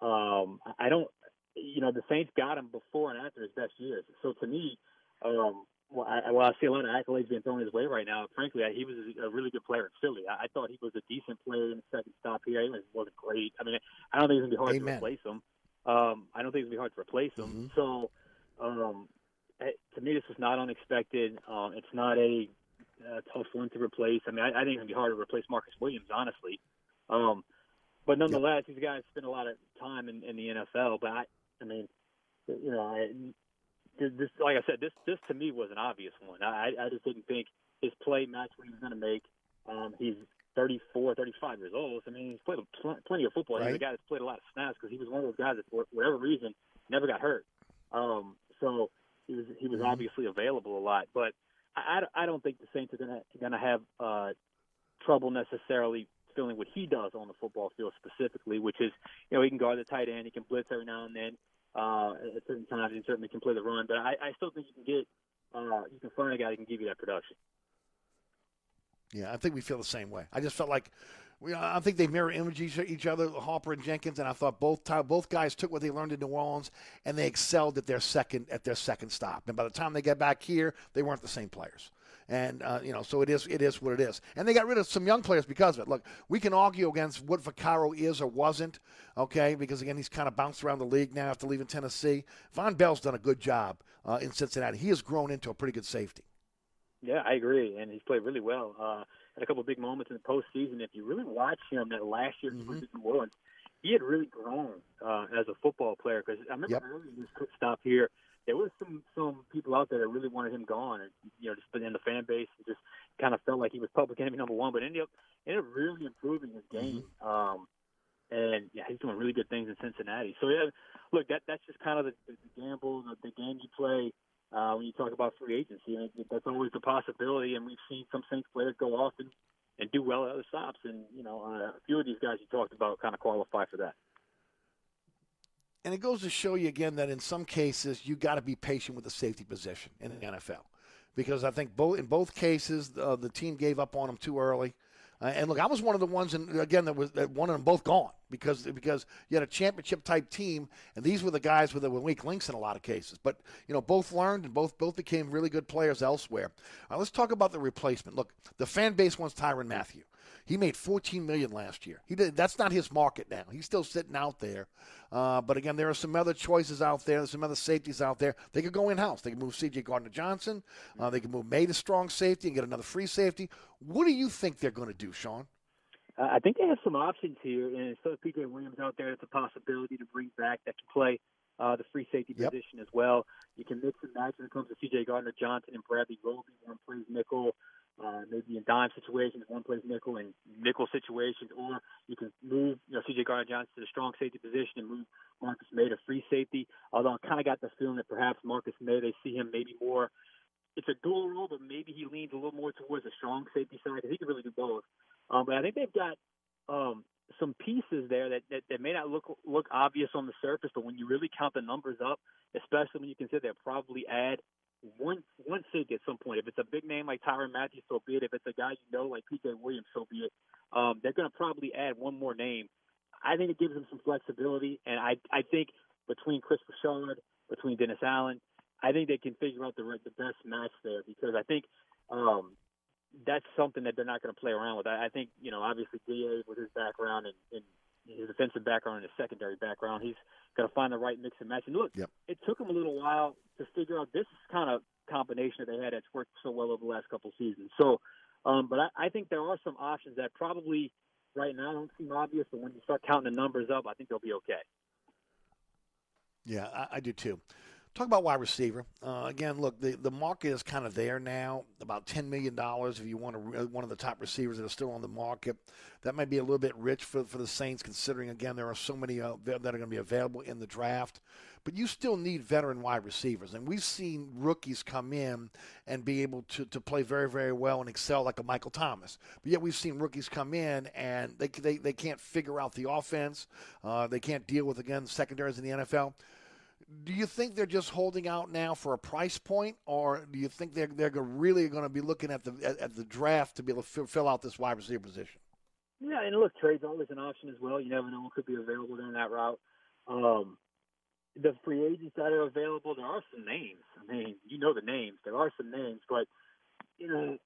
Um, I don't, you know, the Saints got him before and after his best years. So to me, um, well, I, well, I see a lot of accolades being thrown his way right now. Frankly, he was a really good player in Philly. I, I thought he was a decent player in the second stop here. He wasn't great. I mean, I don't think it's gonna be hard Amen. to replace him. Um, I don't think it's gonna be hard to replace him. Mm-hmm. So, um, eh, to me, this was not unexpected. Um, it's not a uh, tough one to replace. I mean, I, I think it's gonna be hard to replace Marcus Williams, honestly. Um, but nonetheless, these guys spend a lot of time in, in the NFL. But I, I mean, you know, I, this, like I said, this this to me was an obvious one. I, I just didn't think his play matched what he was going to make. Um, he's 34, 35 years old. I mean, he's played pl- plenty of football. He's a guy that's played a lot of snaps because he was one of those guys that, for whatever reason, never got hurt. Um, so he was he was obviously available a lot. But I, I, I don't think the Saints are going to going to have uh, trouble necessarily feeling what he does on the football field specifically, which is you know he can guard the tight end, he can blitz every now and then. Uh, at certain times, he certainly can play the run. But I, I still think you can get uh, you can find a guy that can give you that production. Yeah, I think we feel the same way. I just felt like we, I think they mirror image each, other, Harper and Jenkins, and I thought both both guys took what they learned in New Orleans and they excelled at their second at their second stop. And by the time they got back here, they weren't the same players. And uh, you know, so it is it is what it is. And they got rid of some young players because of it. Look, we can argue against what Vaccaro is or wasn't, okay? Because again, he's kind of bounced around the league now after leaving Tennessee. Vonn Bell's done a good job uh, in Cincinnati. He has grown into a pretty good safety. Yeah, I agree, and he's played really well. Uh, had a couple of big moments in the postseason. If you really watch him, that last year he was in New Orleans, he had really grown uh, as a football player. Because I remember Yep. early in his stop here, there was some some people out there that really wanted him gone, and you know, just in the fan base and just kind of felt like he was public enemy number one. But ended up ended up really improving his game. Um, and yeah, he's doing really good things in Cincinnati. So yeah, look, that that's just kind of the, the gamble, the, the game you play uh, when you talk about free agency. And that's always a possibility. And we've seen some Saints players go off and, and do well at other stops. And you know, uh, a few of these guys you talked about kind of qualify for that. And it goes to show you again that in some cases you got to be patient with the safety position in the NFL, because I think both in both cases uh, the team gave up on them too early. Uh, and look, I was one of the ones, and again, that was that one of them both gone because because you had a championship type team, and these were the guys with the weak links in a lot of cases. But you know, both learned and both both became really good players elsewhere. Uh, let's talk about the replacement. Look, the fan base wants Tyrann Mathieu. He made 14 million last year. He did, that's not his market now. He's still sitting out there. Uh, but again, there are some other choices out there. There's some other safeties out there. They could go in house. They could move C.J. Gardner Johnson. Uh, they could move Maye to strong safety and get another free safety. What do you think they're going to do, Sean? Uh, I think they have some options here, and of PJ Williams out there, it's a possibility to bring back that can play uh, the free safety Yep. position as well. You can mix and match when it comes to C.J. Gardner Johnson and Bradley Roby. One plays nickel, uh, maybe in dime situations, one plays nickel in nickel situations, or you can move you know C.J. Gardner Johnson to the strong safety position and move Marcus Maye to free safety. Although I kind of got the feeling that perhaps Marcus Maye, they see him maybe more. It's a dual role, but maybe he leans a little more towards the strong safety side because he can really do both. Um, but I think they've got um, some pieces there that, that, that may not look look obvious on the surface, but when you really count the numbers up, especially when you consider they'll probably add one one safety at some point. If it's a big name like Tyrann Matthews, so be it. If it's a guy you know like PJ Williams, so be it. Um, they're going to probably add one more name. I think it gives them some flexibility, and I I think between Kris Richard, between Dennis Allen, I think they can figure out the the best match there because I think um, that's something that they're not going to play around with. I, I think you know obviously Da with his background and, and his defensive background and his secondary background, he's going to find the right mix and match. And look, Yep. it took him a little while to figure out this kind of combination that they had that's worked so well over the last couple seasons. So, um, but I, I think there are some options that probably right now don't seem obvious, but when you start counting the numbers up, I think they'll be okay. Yeah, I, I do too. Talk about wide receiver. Uh, again, look, the, the market is kind of there now. About ten million dollars if you want to, one of the top receivers that are still on the market. That might be a little bit rich for, for the Saints, considering again there are so many uh, that are going to be available in the draft. But you still need veteran wide receivers, and we've seen rookies come in and be able to, to play very very well and excel like a Michael Thomas. But yet we've seen rookies come in and they they, they can't figure out the offense. Uh, they can't deal with again secondaries in the NFL. Do you think they're just holding out now for a price point, or do you think they're they're really going to be looking at the at, at, the draft to be able to fill, fill out this wide receiver position? Yeah, and look, trade's always an option as well. You never know what could be available down that route. Um, the free agents that are available, there are some names. I mean, you know the names. There are some names, but you know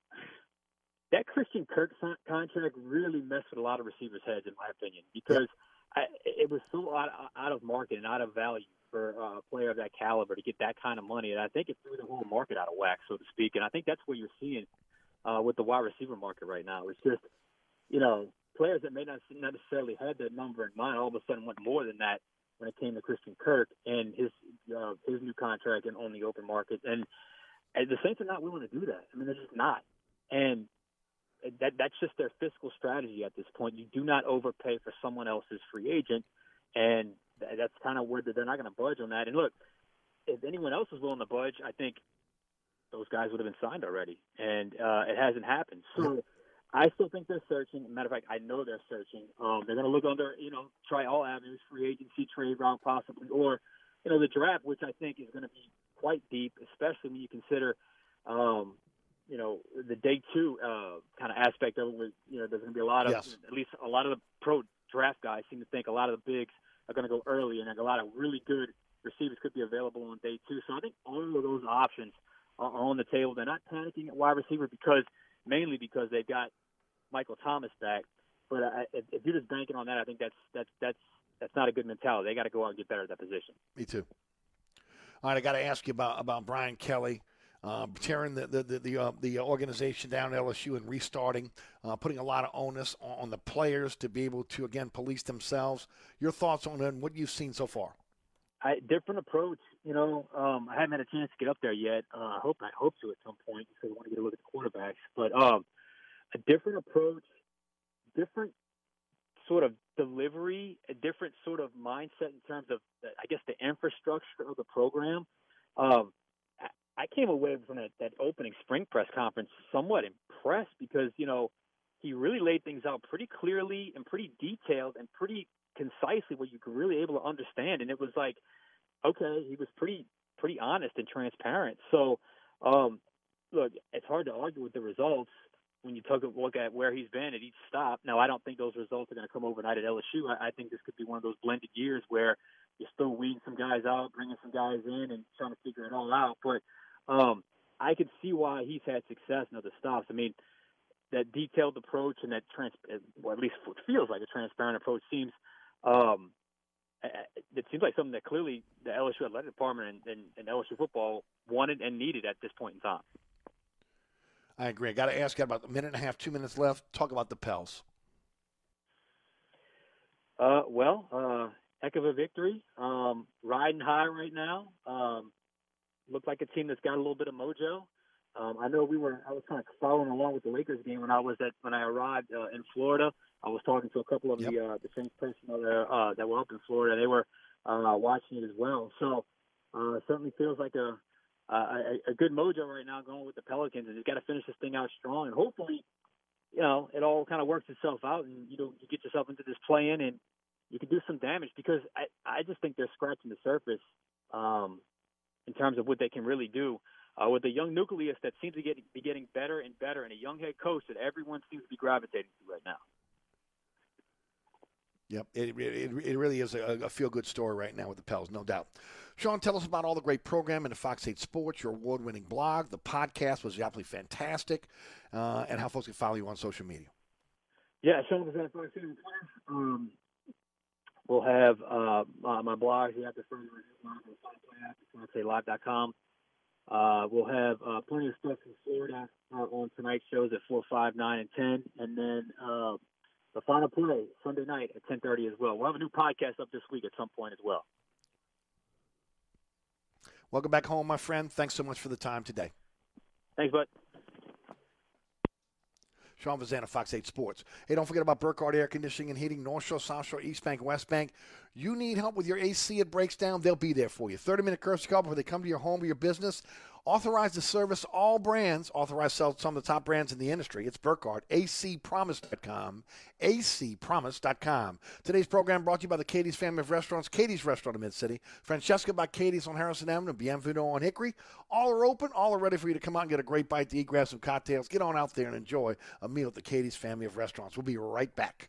that Christian Kirk contract really messed with a lot of receivers' heads, in my opinion, because I, it was so out, out of market and out of value for a player of that caliber to get that kind of money, and I think it threw the whole market out of whack, so to speak. And I think that's what you're seeing uh, with the wide receiver market right now. It's just, you know, players that may not necessarily had that number in mind all of a sudden went more than that when it came to Christian Kirk and his uh, his new contract and on the open market. And, and the Saints are not willing to do that. I mean, they're just not. And that that's just their fiscal strategy at this point. You do not overpay for someone else's free agent, and that's kind of where they're not going to budge on that. And look, if anyone else was willing to budge, I think those guys would have been signed already, and uh, it hasn't happened. So I still think they're searching. Matter of fact, I know they're searching. Um, they're going to look under, you know, try all avenues, free agency, trade route, possibly, or you know, the draft, which I think is going to be quite deep, especially when you consider, um, you know, the day two uh, kind of aspect of it. Was, you know, there's going to be a lot of, yes. at least a lot of the pro draft guys seem to think a lot of the bigs are going to go early, and a lot of really good receivers could be available on day two. So I think all of those options are on the table. They're not panicking at wide receiver because mainly because they've got Michael Thomas back. But I, if, if you're just banking on that, I think that's that's that's that's not a good mentality. They got to go out and get better at that position. Me too. All right, I got to ask you about about Brian Kelly. Uh, tearing the the the, the, uh, the, organization down at LSU and restarting, uh, putting a lot of onus on, on, the players to be able to again police themselves. Your thoughts on it and what you've seen so far? I, different approach. You know, um, I haven't had a chance to get up there yet. Uh, I hope I hope to at some point because I want to get a look at the quarterbacks. But um, a different approach, different sort of delivery, a different sort of mindset in terms of, I guess, the infrastructure of the program. Um, I came away from that, that opening spring press conference somewhat impressed because, you know, he really laid things out pretty clearly and pretty detailed and pretty concisely what you were really able to understand. And it was like, okay, he was pretty pretty honest and transparent. So, um, look, it's hard to argue with the results when you take a look at where he's been at each stop. Now, I don't think those results are going to come overnight at LSU. I, I think this could be one of those blended years where you're still weeding some guys out, bringing some guys in, and trying to figure it all out. But um, I could see why he's had success in other stops. I mean, that detailed approach and that trans, well, at least what feels like a transparent approach seems. Um, it seems like something that clearly the LSU athletic department and, and, and LSU football wanted and needed at this point in time. I agree. I got to ask you about a minute and a half, two minutes left. Talk about the Pels. Uh, well, uh, heck of a victory. Um, riding high right now. Um, looked like a team that's got a little bit of mojo. Um, I know we were. I was kind of following along with the Lakers game when I was at when I arrived uh, in Florida. I was talking to a couple of yep. the uh, the Saints personnel there uh, that were up in Florida. They were uh, watching it as well. So uh, certainly feels like a a, a good mojo right now going with the Pelicans, and he's got to finish this thing out strong. And hopefully, you know, it all kind of works itself out, and you know, you get yourself into this play-in, and you can do some damage because I I just think they're scratching the surface um, in terms of what they can really do. Uh, with a young nucleus that seems to get, be getting better and better, and a young head coach that everyone seems to be gravitating to right now. Yep, it, it, it really is a, a feel good story right now with the Pels, no doubt. Sean, tell us about all the great programming in Fox 8 Sports, your award winning blog. The podcast was absolutely fantastic, uh, and how folks can follow you on social media. Yeah, Sean was at Fox 8 um, We'll have uh, my blog. You have to find my blog on Fox8Live.com. Uh, we'll have uh, plenty of stuff from Florida uh, on tonight's shows at 4, 5, 9, and 10. And then uh, the final play Sunday night at 10:30 as well. We'll have a new podcast up this week at some point as well. Welcome back home, my friend. Thanks so much for the time today. Thanks, bud. Sean Fazende, Fox 8 Sports. Hey, don't forget about Burkhardt Air Conditioning and Heating, North Shore, South Shore, East Bank, West Bank. You need help with your AC, it breaks down, they'll be there for you. 30 minute courtesy call before they come to your home or your business. Authorized to service all brands, authorized to sell some of the top brands in the industry. It's Burkhardt, acpromise.com, acpromise.com. Today's program brought to you by the Katie's family of restaurants, Katie's Restaurant in Mid-City, Francesca by Katie's on Harrison Avenue, Bienvenido on Hickory. All are open, all are ready for you to come out and get a great bite to eat, grab some cocktails, get on out there and enjoy a meal at the Katie's family of restaurants. We'll be right back.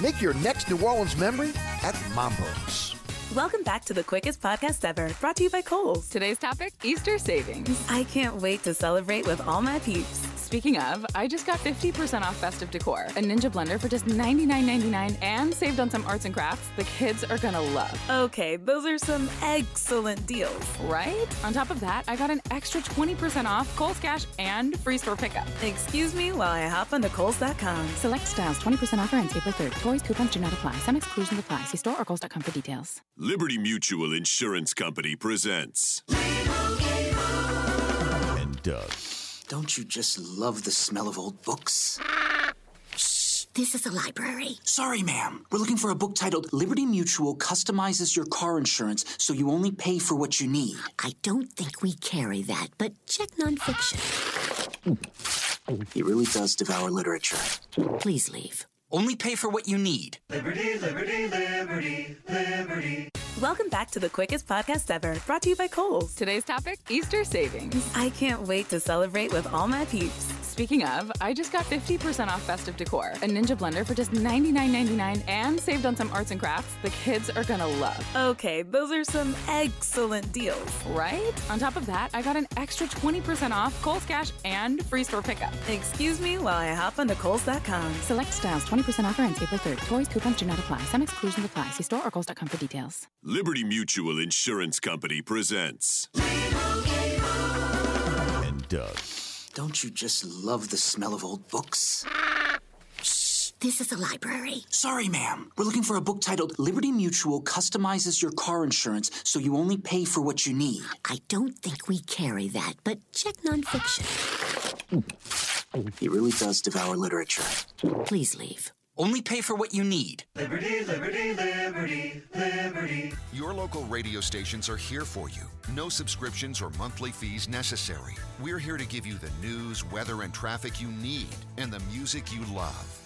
Make your next New Orleans memory at Mambo's. Welcome back to the quickest podcast ever, brought to you by Kohl's. Today's topic Easter savings. I can't wait to celebrate with all my peeps. Speaking of, I just got 50% off festive decor, a Ninja blender for just $99.99, and saved on some arts and crafts the kids are gonna love. Okay, those are some excellent deals. Right? On top of that, I got an extra 20% off Kohl's Cash and free store pickup. Excuse me while I hop onto Kohl's.com. Select styles, 20% offer ends April 3rd. Toys, coupons do not apply. Some exclusions apply. See store or Kohl's.com for details. Liberty Mutual Insurance Company presents. And Doug. Don't you just love the smell of old books? Shh, this is a library. Sorry, ma'am. We're looking for a book titled Liberty Mutual Customizes Your Car Insurance so you only pay for what you need. I don't think we carry that, but check nonfiction. He really does devour literature. Please leave. Only pay for what you need. Liberty, liberty, liberty, liberty. Welcome back to the quickest podcast ever, brought to you by Kohl's. Today's topic Easter savings. I can't wait to celebrate with all my peeps. Speaking of, I just got 50% off festive decor, a Ninja blender for just $99.99, and saved on some arts and crafts the kids are gonna love. Okay, those are some excellent deals. Right? On top of that, I got an extra 20% off Kohl's Cash and free store pickup. Excuse me while I hop onto Kohl's.com. Select styles, 20% offer ends April 3rd. Toys, coupons do not apply. Some exclusions apply. See store or Kohl's.com for details. Liberty Mutual Insurance Company presents. And Doug. Don't you just love the smell of old books? Shh, this is a library. Sorry, ma'am. We're looking for a book titled Liberty Mutual Customizes Your Car Insurance so you only pay for what you need. I don't think we carry that, but check nonfiction. He really does devour literature. Please leave. Only pay for what you need. Liberty, liberty, liberty, liberty. Your local radio stations are here for you. No subscriptions or monthly fees necessary. We're here to give you the news, weather, and traffic you need and the music you love.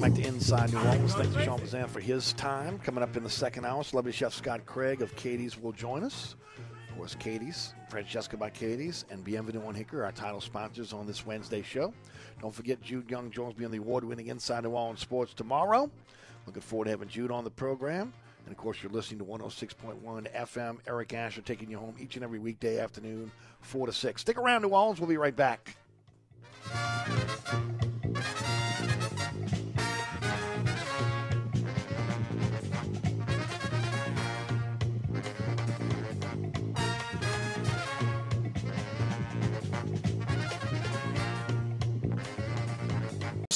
Welcome back to Inside New Orleans. Thanks to Sean Fazende for his time. Coming up in the second hour, celebrity chef Scott Craig of Katie's will join us. Of course, Katie's, Francesca by Katie's, and Bienvenue on Hickory, our title sponsors on this Wednesday show. Don't forget Jude Young Jones being the award-winning Inside New Orleans Sports tomorrow. Looking forward to having Jude on the program. And of course, you're listening to 106.1 FM. Eric Asher taking you home each and every weekday afternoon, 4 to 6. Stick around, New Orleans. We'll be right back.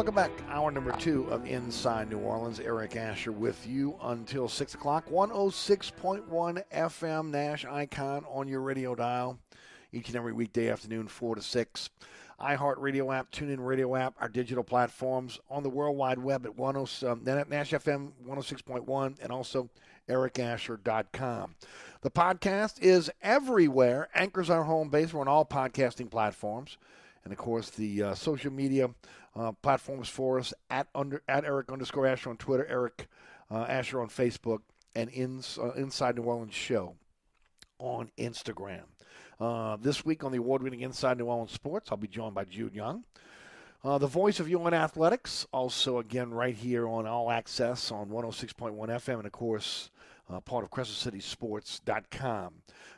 Welcome back. Hour number two of Inside New Orleans. Eric Asher with you until 6 o'clock. 106.1 FM Nash Icon on your radio dial each and every weekday afternoon, 4 to 6. iHeartRadio app, TuneIn Radio app, our digital platforms on the World Wide Web at 10, um, Nash FM 106.1 and also ericasher.com. The podcast is everywhere. Anchors our home base. We're on all podcasting platforms. And of course, the uh, social media uh, platforms for us at under at Eric underscore Asher on Twitter, Eric uh, Asher on Facebook, and ins, uh, Inside New Orleans Show on Instagram. Uh, this week on the award-winning Inside New Orleans Sports, I'll be joined by Jude Young. Uh, the voice of UNO Athletics, also again right here on All Access on 106.1 FM, and of course, uh, part of CrescentCitySports.com.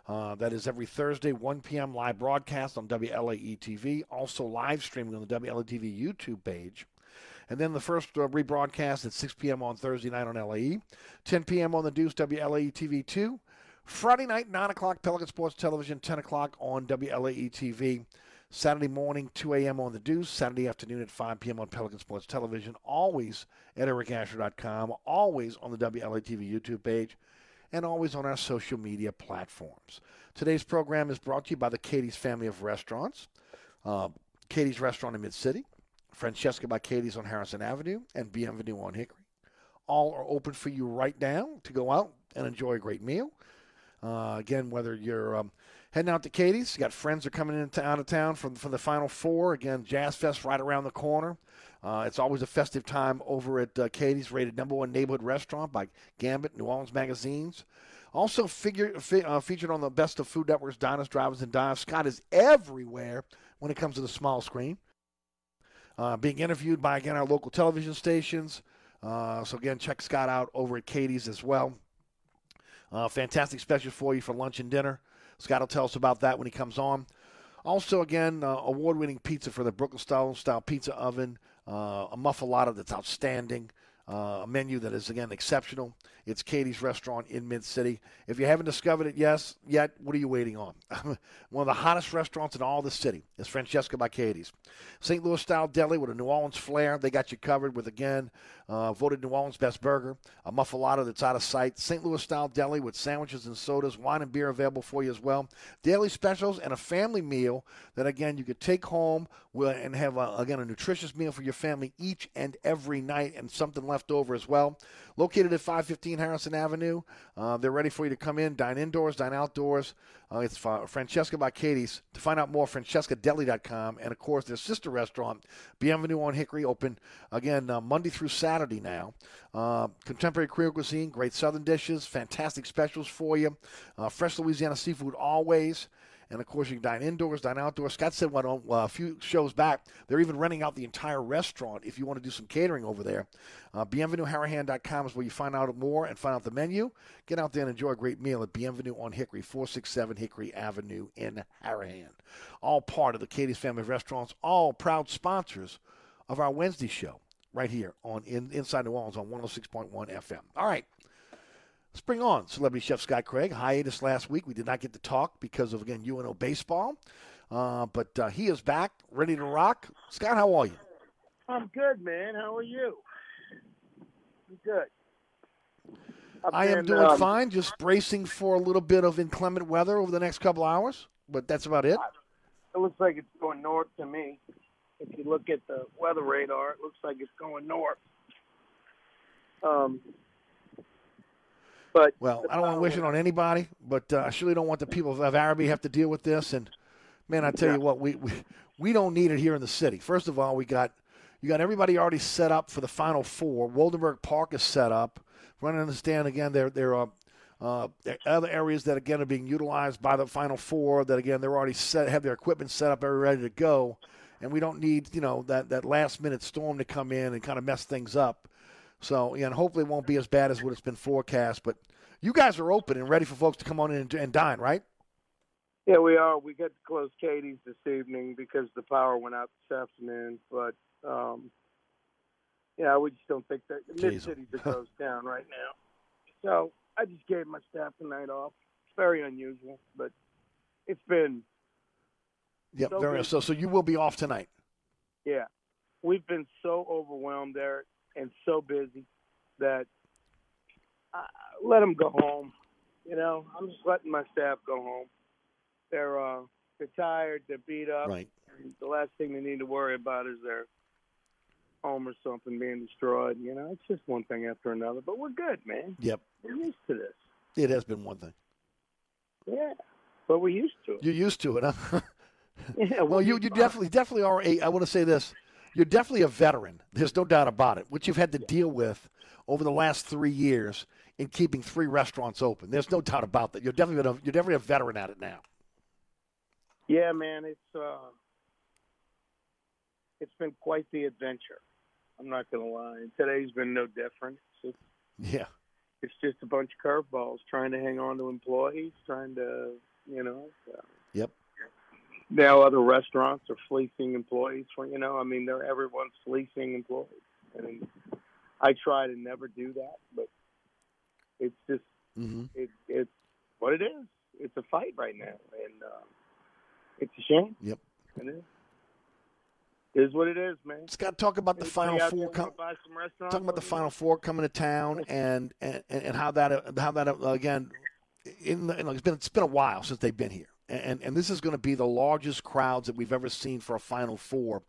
Uh, that is every Thursday, 1 p.m. live broadcast on WLAE TV, also live streaming on the WLAE TV YouTube page. And then the first uh, rebroadcast at 6 p.m. on Thursday night on LAE, 10 p.m. on the Deuce WLAE TV 2, Friday night, 9 o'clock, Pelican Sports Television, 10 o'clock on WLAE TV. Saturday morning, 2 a.m. on The Deuce. Saturday afternoon at 5 p.m. on Pelican Sports Television. Always at ericasher.com. Always on the WLAE TV YouTube page. And always on our social media platforms. Today's program is brought to you by the Katie's family of restaurants. Uh, Katie's Restaurant in Mid City, Francesca by Katie's on Harrison Avenue, and Bienvenue on Hickory. All are open for you right now to go out and enjoy a great meal. Uh, again, whether you're um, heading out to Katie's, you got friends are coming into out of town from for the Final Four. Again, Jazz Fest right around the corner. Uh, it's always a festive time over at uh, Katie's, rated number one neighborhood restaurant by Gambit, New Orleans magazines. Also figure, fi- uh, featured on the Best of Food Network's Diners, Drivers, and Dives. Scott is everywhere when it comes to the small screen. Uh, being interviewed by, again, our local television stations. Uh, so, again, check Scott out over at Katie's as well. Uh, fantastic special for you for lunch and dinner. Scott will tell us about that when he comes on. Also, again, uh, award winning pizza for the Brooklyn style, style pizza oven, uh, a muffalata that's outstanding, uh, a menu that is, again, exceptional. It's Katie's Restaurant in Mid City. If you haven't discovered it yes, yet, what are you waiting on? One of the hottest restaurants in all the city is Francesca by Katie's. St. Louis style deli with a New Orleans flair. They got you covered with, again, uh, voted New Orleans best burger, a muffalata that's out of sight. St. Louis style deli with sandwiches and sodas, wine and beer available for you as well. Daily specials and a family meal that, again, you could take home and have, a, again, a nutritious meal for your family each and every night and something left over as well. Located at 515 Harrison Avenue. Uh, they're ready for you to come in, dine indoors, dine outdoors. Uh, it's Francesca by Katie's. To find out more, francescadeli.com. And, of course, their sister restaurant, Bienvenue on Hickory, open, again, uh, Monday through Saturday now. Uh, contemporary Creole cuisine, great southern dishes, fantastic specials for you. Uh, fresh Louisiana seafood always. And of course, you can dine indoors, dine outdoors. Scott said one uh, a few shows back, they're even renting out the entire restaurant if you want to do some catering over there. Uh, BienvenueHarahan.com is where you find out more and find out the menu. Get out there and enjoy a great meal at Bienvenue on Hickory, 467 Hickory Avenue in Harahan. All part of the Katie's family restaurants, all proud sponsors of our Wednesday show right here on in, Inside New Orleans on 106.1 FM. All right. Let's bring on celebrity chef Scott Craig. Hiatus last week. We did not get to talk because of, again, UNO baseball. Uh, but uh, he is back, ready to rock. Scott, how are you? I'm good, man. How are you? I'm good. I've I am been, doing um, fine, just bracing for a little bit of inclement weather over the next couple hours, but that's about it. It looks like it's going north to me. If you look at the weather radar, it looks like it's going north. Um, but Well, I don't want to wish it on anybody, but uh, I surely don't want the people of Arabi have to deal with this. And man, I tell you what, we, we we don't need it here in the city. First of all, we got you got everybody already set up for the Final Four. Woldenberg Park is set up. Running understand again, there there are. Uh, there are other areas that again are being utilized by the Final Four. That again they're already set, have their equipment set up, every ready to go, and we don't need you know that that last minute storm to come in and kind of mess things up. So, yeah, and hopefully it won't be as bad as what it's been forecast. But you guys are open and ready for folks to come on in and, and dine, right? Yeah, we are. We got to close Katie's this evening because the power went out this afternoon. But um, yeah, we just don't think that Mid. City's a ghost town right now. So I just gave my staff the night off. It's very unusual, but it's been Yep, So very good. so. So you will be off tonight. yeah. We've been so overwhelmed there and so busy that I let them go home. You know, I'm just letting my staff go home. They're uh, they're tired. They're beat up. Right. And the last thing they need to worry about is their home or something being destroyed. You know, it's just one thing after another. But we're good, man. Yep, We're used to this. it has been one thing. Yeah, but we're used to it. You're used to it, huh? Yeah, well, we're you you definitely definitely are a. I want to say this. You're definitely a veteran. There's no doubt about it. What you've had to deal with over the last three years in keeping three restaurants open. There's no doubt about that. You're definitely a, you're definitely a veteran at it now. Yeah, man, it's uh, it's been quite the adventure. I'm not gonna lie. And today's been no different. It's Yeah. it's just a bunch of curveballs trying to hang on to employees, trying to, you know. Uh, Yep. Now other restaurants are fleecing employees for you know. I mean, they're everyone's fleecing employees, and I try to never do that, but it's just Mm-hmm. it it's what it is. It's a fight right now, and uh, it's a shame. Yep. It is. It is what it is, man. Scott, talk about the Anybody Final Four. Com- wanna buy some restaurants? talking about the Final Four coming to town and and, and how that how that again. In know, it's been it's been a while since they've been here, and and this is going to be the largest crowds that we've ever seen for a Final Four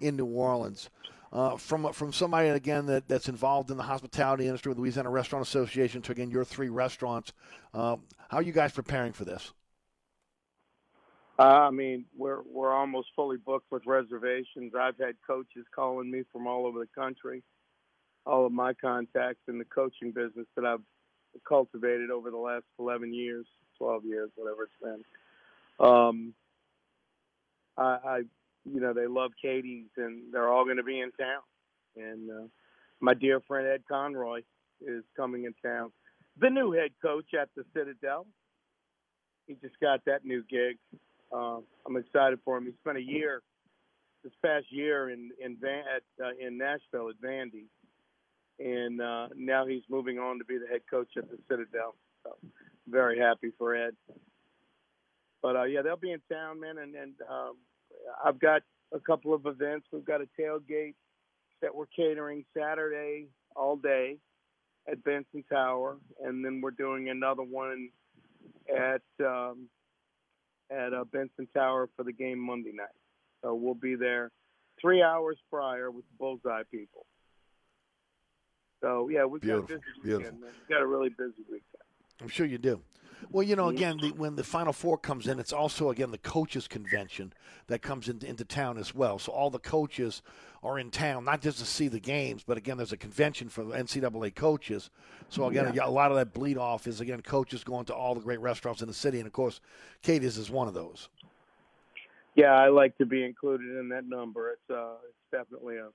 in New Orleans. Uh, from from somebody again that, that's involved in the hospitality industry with Louisiana Restaurant Association to again your three restaurants. Um, how are you guys preparing for this? Uh, I mean, we're we're almost fully booked with reservations. I've had coaches calling me from all over the country. All of my contacts in the coaching business that I've cultivated over the last 11 years, 12 years, whatever it's been. Um, I, I, you know, they love Katie's, and they're all going to be in town. And uh, my dear friend Ed Conroy is coming in town, the new head coach at the Citadel. He just got that new gig. Uh, I'm excited for him. He spent a year, this past year in in Van, at, uh, in Nashville at Vandy, and uh, now he's moving on to be the head coach at the Citadel. So very happy for Ed. But uh, yeah, they'll be in town, man, and and um, I've got a couple of events. We've got a tailgate that we're catering Saturday all day at Benson Tower, and then we're doing another one at um, at uh, Benson Tower for the game Monday night. So we'll be there three hours prior with Bullseye people. So yeah, we've got a Beautiful, busy beautiful. weekend. Man. We've got a really busy weekend. I'm sure you do. Well, you know, again, the, when the Final Four comes in, it's also again the coaches' convention that comes into, into town as well. So all the coaches are in town, not just to see the games, but again, there's a convention for the NCAA coaches. So again, Yeah. a lot of that bleed off is again coaches going to all the great restaurants in the city, and of course, Katie's is one of those. Yeah, I like to be included in that number. It's uh, it's definitely a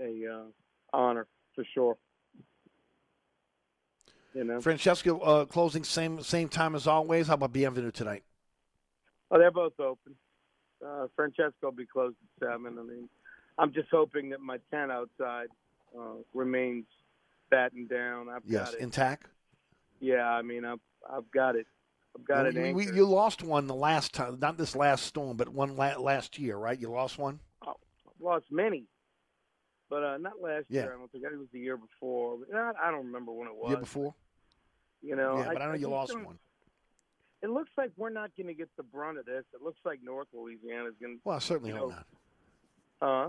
a uh, honor for sure. You know. Francesco uh, closing same same time as always. How about Bienvenue tonight? Oh, they're both open. Uh, Francesco will be closed at seven. I mean, I'm just hoping that my tent outside uh, remains battened down. I've Yes, got it. intact. Yeah, I mean, I've I've got it. I've got it. We- we- you lost one the last time, not this last storm, but one la- last year, right? You lost one. I've lost many, but uh, not last Yeah. year. I don't think it was the year before. Not, I don't remember when it was. Year before. You know, yeah, but I, know you just lost one. It looks like we're not going to get the brunt of this. It looks like North Louisiana is going to. Well, I certainly hope know, not. Huh?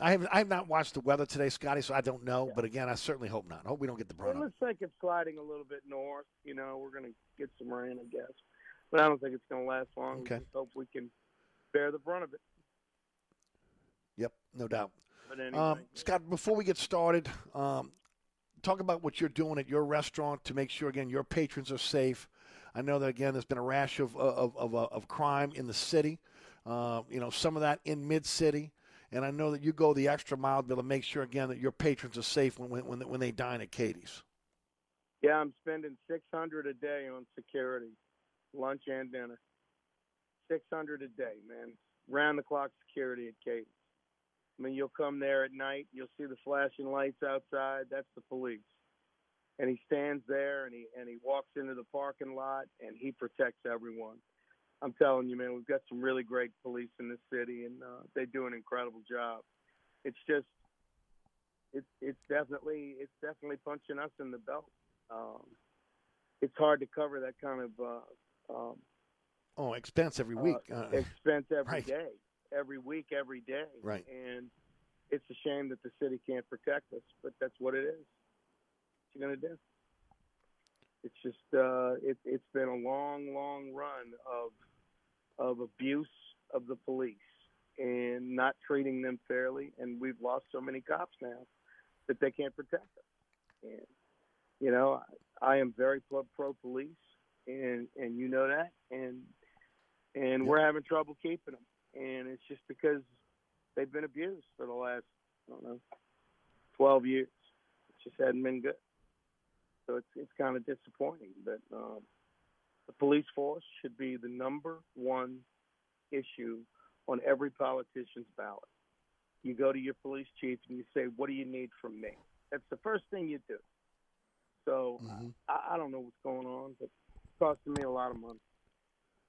I have I have not watched the weather today, Scotty, so I don't know. But again, I certainly hope not. I hope we don't get the brunt. of it. looks like it's sliding a little bit north. You know, we're going to get some rain, I guess, but I don't think it's going to last long. Okay. We just hope we can bear the brunt of it. Yep, no doubt. But anyway, Um, Scott, before we get started, um, talk about what you're doing at your restaurant to make sure again your patrons are safe. I know that again there's been a rash of of of, of, of crime in the city. Uh, you know some of that in mid city, and I know that you go the extra mile to be able to make sure again that your patrons are safe when when when when they dine at Katie's. yeah, I'm spending six hundred a day on security, lunch and dinner. Six hundred a day, man. Round the clock security at Katie's. I mean, you'll come there at night, you'll see the flashing lights outside. That's the police. And he stands there and he and he walks into the parking lot and he protects everyone. I'm telling you, man, we've got some really great police in this city, and uh, they do an incredible job. It's just, it's it's definitely it's definitely punching us in the belt. Um, it's hard to cover that kind of uh, um, Oh, expense every week. uh, Uh, expense every day, right. Every week, every day. Right. And it's a shame that the city can't protect us, but that's what it is. What you gonna do? It's just uh, it, it's been a long, long run of of abuse of the police and not treating them fairly, and we've lost so many cops now that they can't protect us. And you know, I, I am very pro, pro police, and and you know that, and and we're having trouble keeping them, and it's just because they've been abused for the last I don't know twelve years. It just hadn't been good, so it's it's kind of disappointing. But um, the police force should be the number one issue on every politician's ballot. You go to your police chief and you say, "What do you need from me?" That's the first thing you do. So Mm-hmm. I, I don't know what's going on, but it's costing me a lot of money.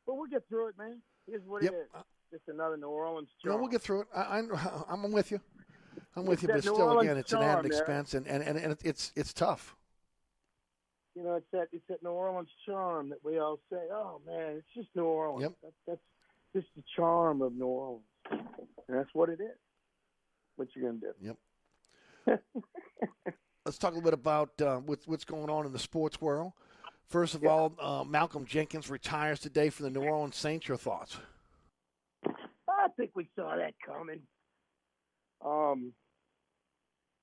But we'll get through it, man. Here's what Yep. it is. Just another New Orleans No, we'll get through it. I, I, I'm with you. I'm with It's you, but New still, Orleans again, it's an added expense, and, and, and, and it's it's tough. you know, it's that it's that New Orleans charm that we all say, "Oh man, it's just New Orleans." Yep. That, that's just the charm of New Orleans, and that's what it is. What you're gonna do? Yep. Let's talk a little bit about uh, what's what's going on in the sports world. First of all, uh, Malcolm Jenkins retires today from the New Orleans Saints. Your thoughts? Think we saw that coming. Um,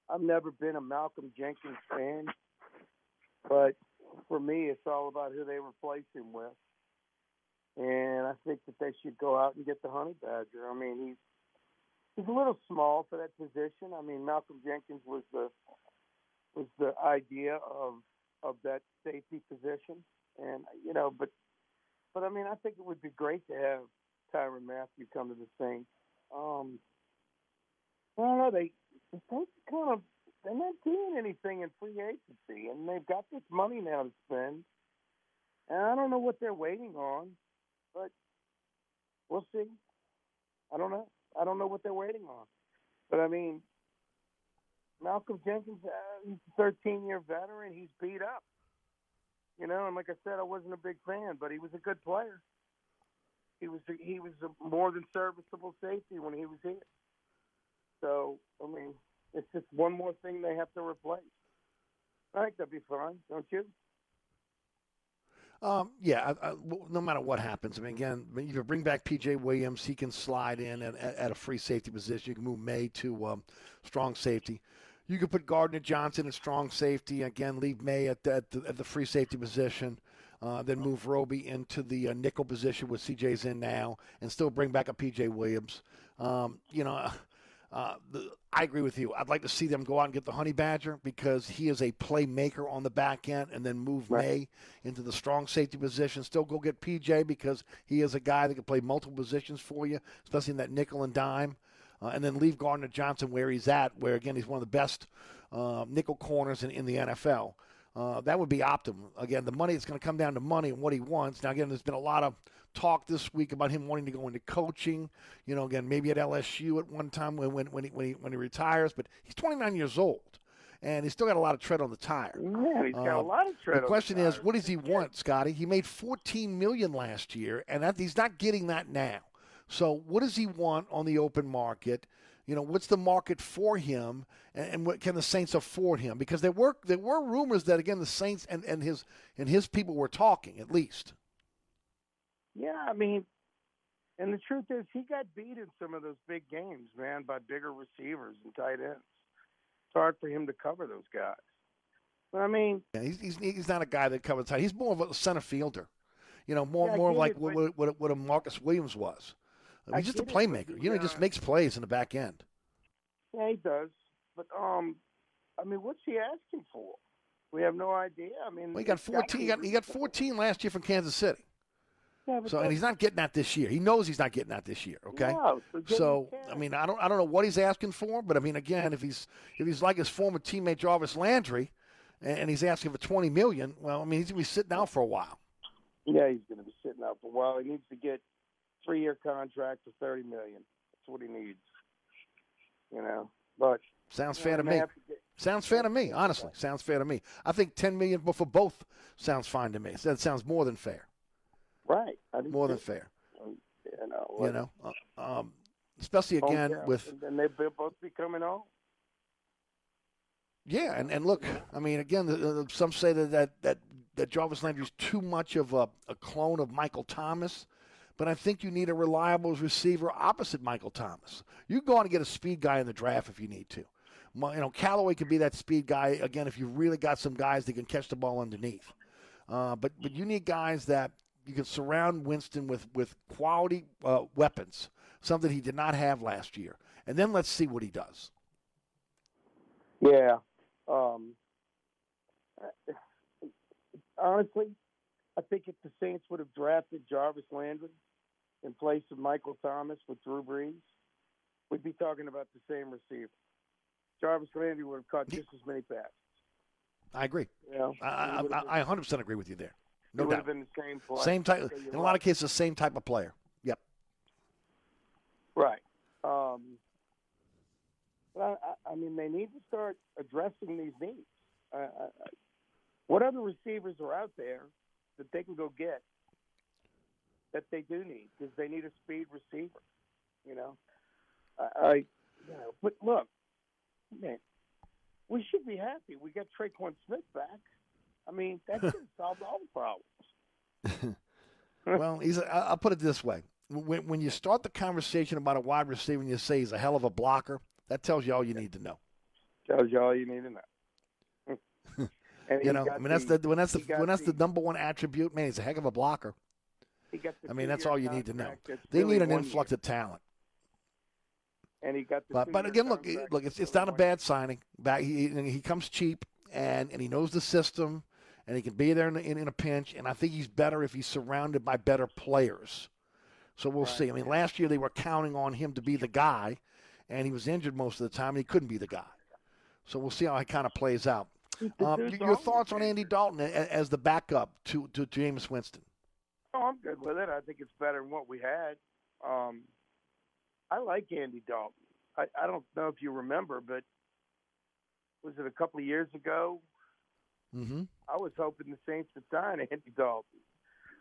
I've never been a Malcolm Jenkins fan, but for me, it's all about who they replace him with. And I think that they should go out and get the Honey Badger. I mean, he's he's a little small for that position. I mean, Malcolm Jenkins was the was the idea of of that safety position, and you know, but but I mean, I think it would be great to have Tyrann Mathieu come to the Saints. Um, I don't know. They the Saints kind of they're not doing anything in free agency, and they've got this money now to spend. And I don't know what they're waiting on, but we'll see. I don't know. I don't know what they're waiting on. But I mean, Malcolm Jenkins, uh, he's a 13 year veteran. He's beat up. You know, and like I said, I wasn't a big fan, but he was a good player. He was he was a more than serviceable safety when he was here. So I mean, it's just one more thing they have to replace. I think that'd be fine, don't you? Um, yeah, I, I, no matter what happens. I mean, again, if you bring back PJ Williams, he can slide in at, at, a free safety position. You can move Maye to um, strong safety. You could put Gardner Johnson at strong safety. Again, leave Maye at, at, the, at the free safety position. Uh, then move Roby into the uh, nickel position with CJ's in now, and still bring back a PJ Williams. Um, you know, uh, the, I agree with you. I'd like to see them go out and get the Honey Badger because he is a playmaker on the back end, and then move Maye into the strong safety position. Still go get PJ because he is a guy that can play multiple positions for you, especially in that nickel and dime. Uh, and then leave Gardner Johnson where he's at, where again he's one of the best uh, nickel corners in, in the NFL. Uh, that would be optimum. Again, the money is going to come down to money and what he wants. Now, again, there's been a lot of talk this week about him wanting to go into coaching. You know, again, maybe at LSU at one time when when when he, when he, when he retires. But he's 29 years old, and he's still got a lot of tread on the tire. Yeah, he's got a Uh, lot of tread. on The the question is, what does he want, Scotty? He made 14 million last year, and that, he's not getting that now. So, what does he want on the open market? You know, what's the market for him, and, and what can the Saints afford him? Because there were there were rumors that again the Saints and, and his and his people were talking at least. Yeah, I mean, and the truth is, he got beat in some of those big games, man, by bigger receivers and tight ends. It's hard for him to cover those guys. But I mean, Yeah, he's, he's he's not a guy that covers tight. He's more of a center fielder. You know, more Yeah, more like it, what, what what a Marcus Williams was. I He's just a playmaker. You know, he just makes plays in the back end. yeah, he does. But um, I mean, what's he asking for? We have no idea. I mean, Well, he got 14. He got, he got 14 last year from Kansas City. Yeah, So, and he's not getting that this year. He knows he's not getting that this year. Okay. No, so. I mean, I don't, I don't know what he's asking for, but I mean, again, if he's, if he's like his former teammate Jarvis Landry, and, and he's asking for 20 million, well, I mean, he's gonna be sitting out for a while. Yeah, he's going to be sitting out for a while. He needs to get three-year contract for thirty million. That's what he needs. You know, but Sounds fair know, to me. to get- Sounds fair to me. Honestly, sounds fair to me. I think 10 million for both sounds fine to me. That sounds more than fair. right. More than fair. You know, You know, uh, um, especially Oh, again yeah. with and they both be coming home. Yeah, and, and look, I mean, again, the, the, some say that, that that that Jarvis Landry's too much of a, a clone of Michael Thomas, but I think you need a reliable receiver opposite Michael Thomas. You go on and get a speed guy in the draft if you need to. You know, Callaway could be that speed guy again if you really got some guys that can catch the ball underneath. Uh, but but you need guys that you can surround Winston with with quality uh, weapons, something he did not have last year, and then let's see what he does. Yeah. Um, honestly, I think if the Saints would have drafted Jarvis Landry in place of Michael Thomas with Drew Brees, we'd be talking about the same receiver. Jarvis Landry would have caught just as many passes. I agree. You know, I, I, I, I 100% agree with you there. No doubt. have been the same player. Same type. So In a lot of cases, the same type of player. Yep. Right. Um, but I, I, mean, they need to start addressing these needs. Uh, what other receivers are out there that they can go get that they do need? Because they need a speed receiver. You know, I, I you know, but look, man, we should be happy. We got Tre'Quan Smith back. I mean, that should solve all the problems. well, he's. A, I'll put it this way: when, when you start the conversation about a wide receiver and you say he's a hell of a blocker, that tells you all you need to know. Tells you all you need to know. And You know, I mean, that's the- the when that's the when that's the the- number one attribute. Man, he's a heck of a blocker. He the I mean, that's all you need to know. They really need an influx of talent. And he got the But but again, look, look, it's it's not a bad signing. Back he he comes cheap and and he knows the system and he can be there in, in, in a pinch. And I think he's better if he's surrounded by better players. So we'll see. I mean, last year they were counting on him to be the guy, and he was injured most of the time. and He couldn't be the guy. So we'll see how it kind of plays out. Um, your thoughts on Andy Dalton as the backup to to Jameis Winston? Oh, I'm good with it. I think it's better than what we had. Um, I like Andy Dalton. I, I don't know if you remember, but was it a couple of years ago? Mm-hmm. I was hoping the Saints would sign Andy Dalton.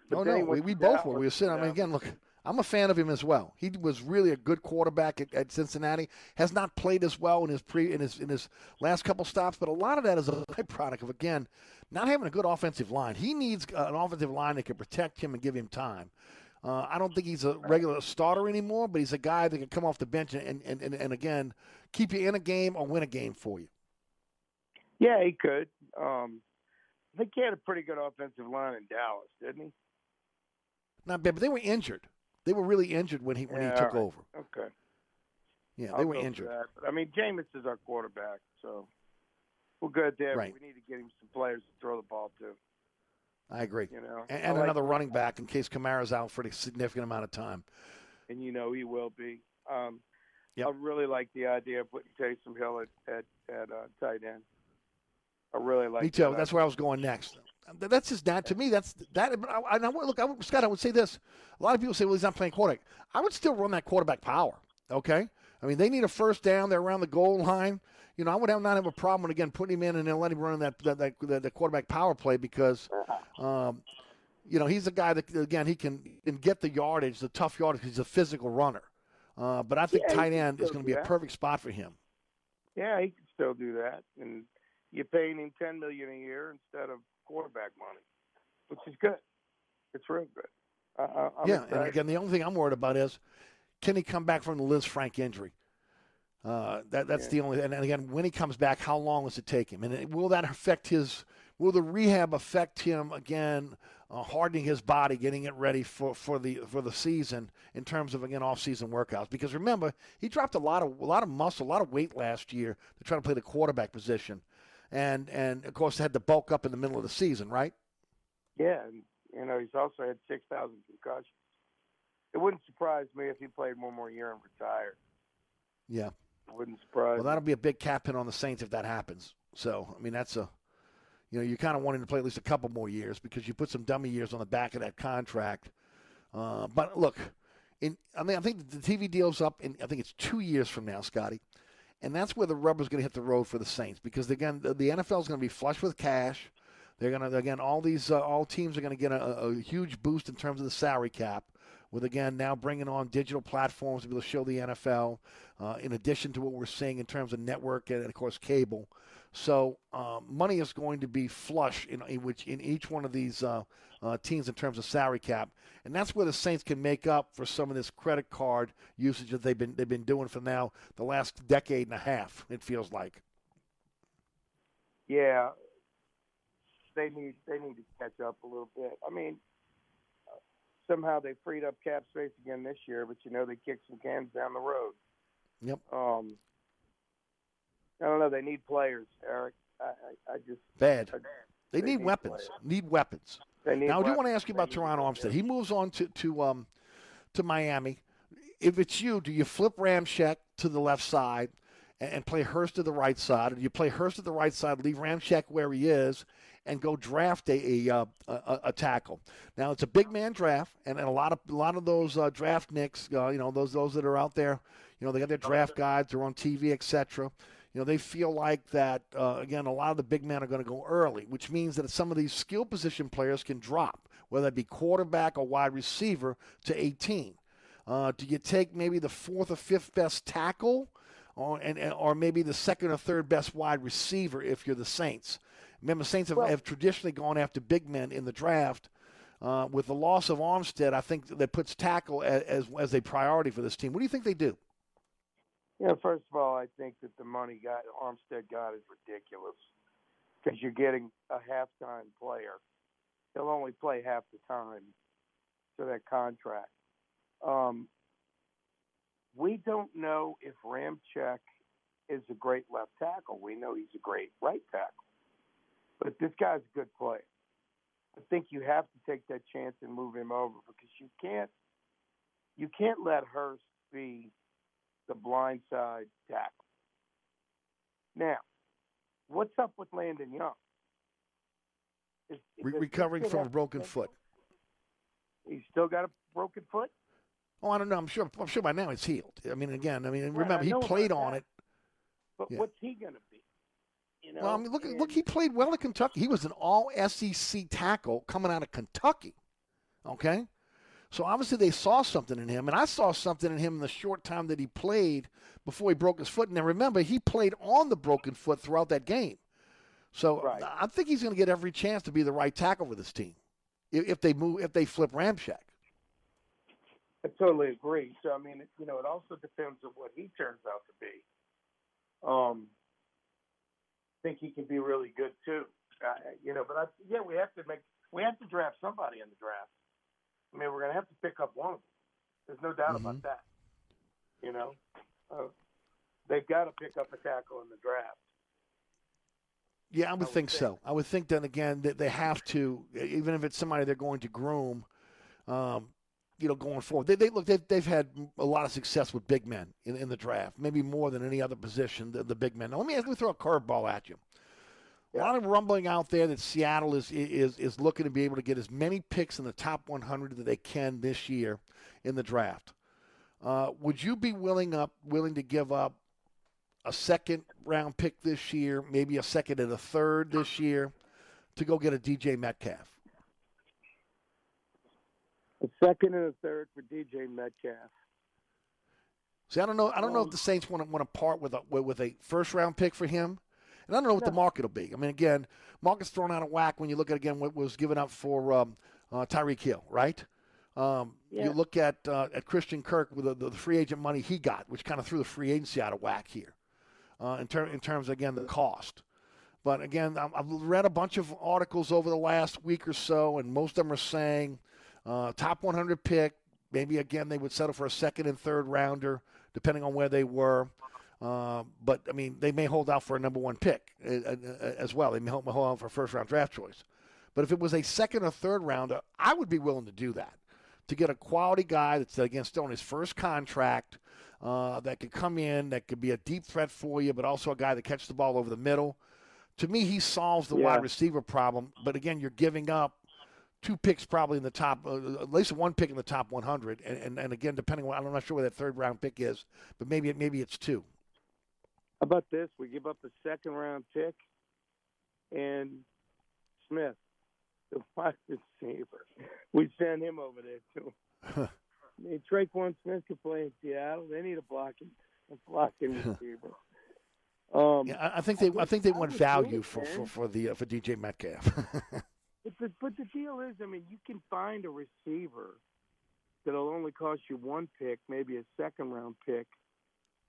But No, no, we, we both were. We were sitting. I mean, again, look, I'm a fan of him as well. He was really a good quarterback at, at Cincinnati. Has not played as well in his pre in his in his last couple stops, but a lot of that is a byproduct of again not having a good offensive line. He needs uh, an offensive line that can protect him and give him time. Uh, I don't think he's a regular starter anymore, but he's a guy that can come off the bench and, and, and, and again keep you in a game or win a game for you. Yeah, he could. Um, I think he had a pretty good offensive line in Dallas, didn't he? Not bad, but they were injured. They were really injured when he when Yeah, he took right. over. Okay. Yeah, I'll they were injured. But, I mean, Jameis is our quarterback, so we're good there. Right. We need to get him some players to throw the ball to. I agree. You know, and, and like- another running back in case Kamara's out for a significant amount of time. and you know he will be. Um, Yep. I really like the idea of putting Taysom Hill at at, at uh, tight end. I really like. Me too. that That's where I was going next. Th- That's just that to me. That's that. But I, I, look, I Scott, I would say this. A lot of people say, "Well, he's not playing quarterback." I would still run that quarterback power. Okay. I mean, they need a first down. They're around the goal line. You know, I would have not have a problem again putting him in and then letting him run that that, that, that, that quarterback power play because, um, you know, he's a guy that again he can, can get the yardage, the tough yardage. He's a physical runner. Uh, but I think Yeah, tight end is going to be do a perfect spot for him. Yeah, he can still do that, and you're paying him ten million a year instead of quarterback money, which is good. It's real good. I, I, I'm yeah, and again, the only thing I'm worried about is can he come back from the Lisfranc injury? Uh, that that's Yeah. the only. And again, when he comes back, how long does it take him? And will that affect his? Will the rehab affect him again? Uh, hardening his body, getting it ready for, for the for the season in terms of again off season workouts. Because remember, he dropped a lot of a lot of muscle, a lot of weight last year to try to play the quarterback position, and and of course had to bulk up in the middle of the season, right? Yeah, and you know he's also had six thousand concussions. It wouldn't surprise me if he played one more year and retired. Yeah. It wouldn't surprise. Well, that'll be a big cap hit on the Saints if that happens. So, I mean, that's a, you know, you kind of wanting to play at least a couple more years because you put some dummy years on the back of that contract. Uh, but look, in I mean, I think the TV deal's up and I think it's two years from now, Scotty, and that's where the rubber's going to hit the road for the Saints because again, the, NFL is going to be flush with cash. They're going to again, all these uh, all teams are going to get a, a huge boost in terms of the salary cap with again now bringing on digital platforms to be able to show the NFL, uh, in addition to what we're seeing in terms of network and of course cable. So uh, money is going to be flush in, in which in each one of these uh, uh, teams in terms of salary cap, and that's where the Saints can make up for some of this credit card usage that they've been they've been doing for now the last decade and a half. It feels like. Yeah, they need they need to catch up a little bit. I mean, somehow they freed up cap space again this year, but you know they kicked some cans down the road. Yep. Um, I don't know. They need players, Eric. I, I, I just Bad. I- They, need, need weapons. players. Need weapons. They need now, I do want to ask you about They Terron Armstead. He moves on to to um, to Miami. If it's you, do you flip Ramczyk to the left side and, and play Hurst to the right side, or do you play Hurst to the right side, leave Ramczyk where he is, and go draft a a, uh, a, a tackle? Now it's a big man draft, and, and a lot of a lot of those uh, draft nicks, uh, you know, those those that are out there, you know, they got their draft guides, they're on TV, etc. You know, they feel like that uh, again. A lot of the big men are going to go early, which means that some of these skill position players can drop, whether it be quarterback or wide receiver, to 18. Uh, do you take maybe the fourth or fifth best tackle, or and, or maybe the second or third best wide receiver if you're the Saints? Remember, Saints have, have traditionally gone after big men in the draft. Uh, with the loss of Armstead, I think that puts tackle as, as, as a priority for this team. What do you think they do? Yeah, first of all, I think that the money got Armstead got is ridiculous because you're getting a halftime player. He'll only play half the time to that contract. Um, we don't know if Ramczyk is a great left tackle. We know he's a great right tackle, but this guy's a good player. I think you have to take that chance and move him over because you can't you can't let Hurst be the blindside tackle. Now, what's up with Landon Young? Is, Re- recovering from a broken foot. He's still got a broken foot. Oh, I don't know. I'm sure. I'm sure by now it's healed. I mean, again, I mean, right, remember I he played on that. it. But yeah. what's he going to be? You know. Well, I mean, look, and, look, he played well at Kentucky. He was an All SEC tackle coming out of Kentucky. Okay, so obviously they saw something in him, and I saw something in him in the short time that he played before he broke his foot. And then remember, he played on the broken foot throughout that game. So right. I think he's going to get every chance to be the right tackle for this team if, if they move if they flip Ramczyk. I totally agree. So I mean, you know, it also depends on what he turns out to be. Um, think he can be really good too. Uh, you know, but I, yeah, we have to make we have to draft somebody in the draft. I mean, we're going to have to pick up one of them. There's no doubt mm-hmm. about that. You know, uh, they've got to pick up a tackle in the draft. Yeah, I would, I would think, think, so. I would think then again that they have to, even if it's somebody they're going to groom. Um, you know, going forward, they, they look they've, they've had a lot of success with big men in, in the draft, maybe more than any other position. The, the big men. Now, let me let me throw a curveball at you. A lot of rumbling out there that Seattle is is is looking to be able to get as many picks in the top 100 that they can this year in the draft. Uh, would you be willing up willing to give up a second round pick this year, maybe a second and a third this year, to go get a DK Metcalf? A second and a third for DK Metcalf. See, I don't know. I don't know if the Saints want to want to part with a with a first round pick for him. And I don't know what the market will be. I mean, again, market's thrown out of whack when you look at again what was given up for um, uh, Tyreek Hill, right? Um, yeah. You look at uh, at Christian Kirk with the, the, free agent money he got, which kind of threw the free agency out of whack here, uh, in, ter- in terms of, again the cost. But again, I've read a bunch of articles over the last week or so, and most of them are saying uh, top 100 pick. Maybe again they would settle for a second and third rounder, depending on where they were. Uh, but I mean, they may hold out for a number one pick uh, uh, uh, as well. They may hold, hold out for a first round draft choice. But if it was a second or third rounder, I would be willing to do that to get a quality guy that's again still on his first contract uh, that could come in, that could be a deep threat for you, but also a guy that catches the ball over the middle. To me, he solves the Yeah. wide receiver problem. But again, you're giving up two picks probably in the top, uh, at least one pick in the top 100, and, and, and again, depending on I'm not sure where that third round pick is, but maybe it, maybe it's two. How about this? We give up a second round pick and Smith, the wide receiver. We send him over there too. I mean, Tre'Quan Smith could play in Seattle. They need a blocking, a blocking receiver. Um, Yeah, I think they I think they I want value for, for, for the uh, for DK Metcalf. But the, but the deal is, I mean, you can find a receiver that'll only cost you one pick, maybe a second round pick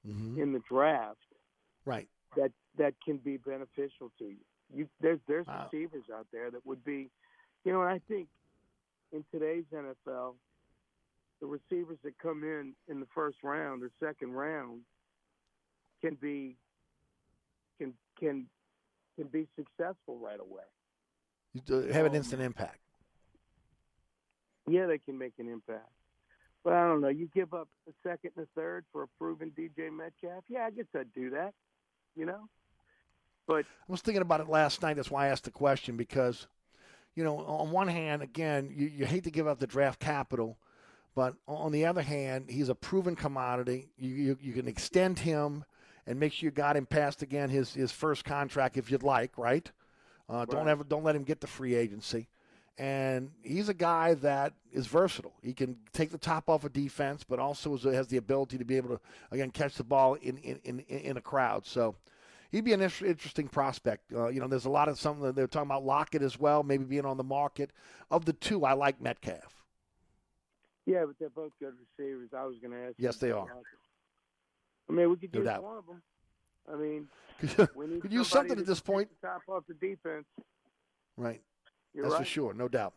Mhm. in the draft Right. that that can be beneficial to you. You there's there's Wow. receivers out there that would be, you know, and I think in today's NFL, the receivers that come in in the first round or second round can be can can can be successful right away. Have an oh, instant impact. Yeah, they can make an impact. But I don't know. You give up a second and a third for a proven DK Metcalf. Yeah, I guess I'd do that. You know. But I was thinking about it last night. That's why I asked the question because, you know, on one hand, again, you, you hate to give up the draft capital, but on the other hand, he's a proven commodity. You you, you can extend him and make sure you got him past again his his first contract if you'd like, right? Uh, Don't Right. ever don't let him get the free agency. And he's a guy that is versatile. He can take the top off of defense, but also has the ability to be able to again catch the ball in in, in, in a crowd. So he'd be an interesting prospect. Uh, you know, there's a lot of something that they're talking about Lockett as well, maybe being on the market. Of the two, I like Metcalf. yeah, but they're both good receivers. I was going to ask. you Yes, they are. Lockett. I mean, we could No use one of them. I mean, we need Could use something to at this point. the Top off the defense. Right. You're That's for sure, no doubt.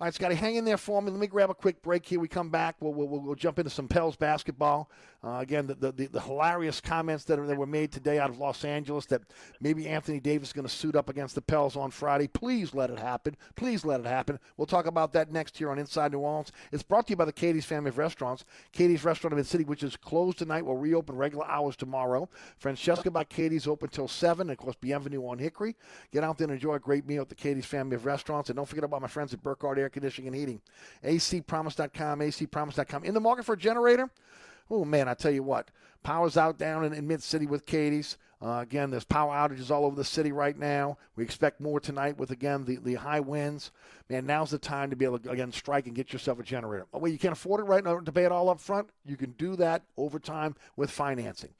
All right, Scotty, hang in there for me. Let me grab a quick break here. We come back. We'll, we'll, we'll jump into some Pels basketball. Uh, again, the, the, the, the hilarious comments that, are, that were made today out of Los Angeles that maybe Anthony Davis is going to suit up against the Pels on Friday. Please let it happen. Please let it happen. We'll talk about that next here on Inside New Orleans. It's brought to you by the Katie's Family of Restaurants. Katie's Restaurant in Mid City, which is closed tonight, will reopen regular hours tomorrow. Francesca by Katie's open till 7. And of course, Bienvenue on Hickory. Get out there and enjoy a great meal at the Katie's Family of Restaurants. And don't forget about my friends at Burkhardt Air Conditioning and Heating. acpromise.com, acpromise.com. In the market for a generator? Oh, man, I tell you what. Power's out down in, in Mid City with Katie's. Uh, again, there's power outages all over the city right now. We expect more tonight with, again, the, the high winds. Man, now's the time to be able to, again, strike and get yourself a generator. Wait, you can't afford it right now to pay it all up front? You can do that over time with financing.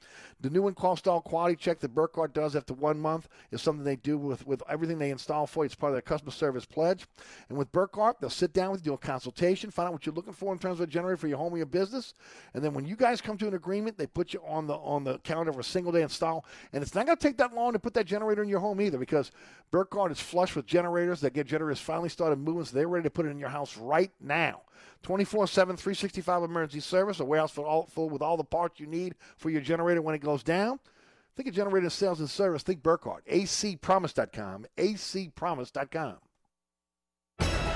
The new install style quality check that Burkhardt does after one month is something they do with, with everything they install for you. It's part of their customer service pledge. And with Burkhardt, they'll sit down with you, do a consultation, find out what you're looking for in terms of a generator for your home or your business. And then when you guys come to an agreement, they put you on the on the calendar for a single day install. And it's not going to take that long to put that generator in your home either because Burkhardt is flush with generators that get generators finally started so they're ready to put it in your house right now. 24 7, 365 emergency service, a warehouse full, full with all the parts you need for your generator when it goes down. Think of generator sales and service. Think Burkhardt. acpromise.com. acpromise.com.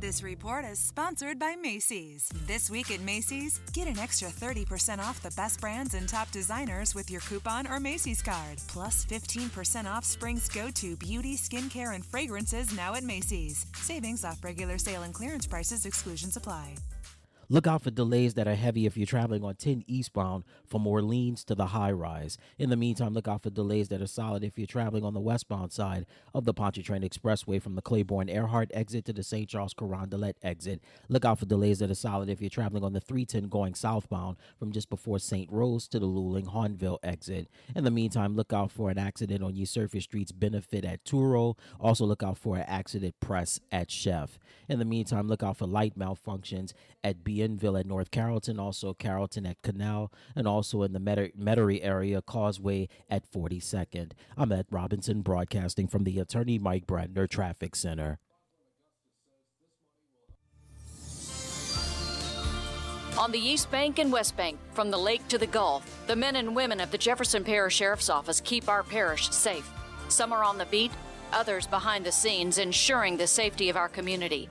This report is sponsored by Macy's. This week at Macy's, get an extra 30% off the best brands and top designers with your coupon or Macy's card. Plus 15% off spring's go to beauty, skincare, and fragrances now at Macy's. Savings off regular sale and clearance prices, exclusions apply. Look out for delays that are heavy if you're traveling on 10 eastbound from Orleans to the high rise. In the meantime, look out for delays that are solid if you're traveling on the westbound side of the Pontchartrain Expressway from the Claiborne Earhart exit to the St. Charles Carondelet exit. Look out for delays that are solid if you're traveling on the 310 going southbound from just before St. Rose to the Luling Hahnville exit. In the meantime, look out for an accident on surface streets benefit at Turo. Also, look out for an accident press at Chef. In the meantime, look out for light malfunctions at Bienville at North Carrollton, also Carrollton at Canal, and also in the Metairie area, Causeway at 42nd. I'm Ed Robinson, broadcasting from the Attorney Mike Brandner Traffic Center. On the East Bank and West Bank, from the lake to the Gulf, the men and women of the Jefferson Parish Sheriff's Office keep our parish safe. Some are on the beat, others behind the scenes, ensuring the safety of our community.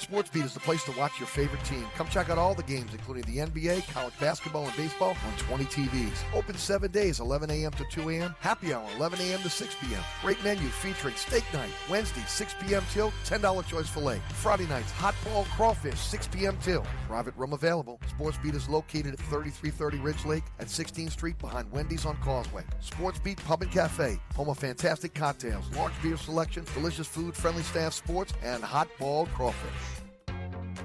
SportsBeat is the place to watch your favorite team. Come check out all the games, including the NBA, college basketball, and baseball on 20 TVs. Open seven days, 11 a.m. to 2 a.m. Happy hour, 11 a.m. to 6 p.m. Great menu featuring steak night, Wednesday, 6 p.m. till $10 choice filet. Friday nights, hot ball crawfish, 6 p.m. till. Private room available. SportsBeat is located at 3330 Ridge Lake at 16th Street behind Wendy's on Causeway. SportsBeat Pub and Cafe, home of fantastic cocktails, large beer selection, delicious food, friendly staff, sports, and hot ball crawfish.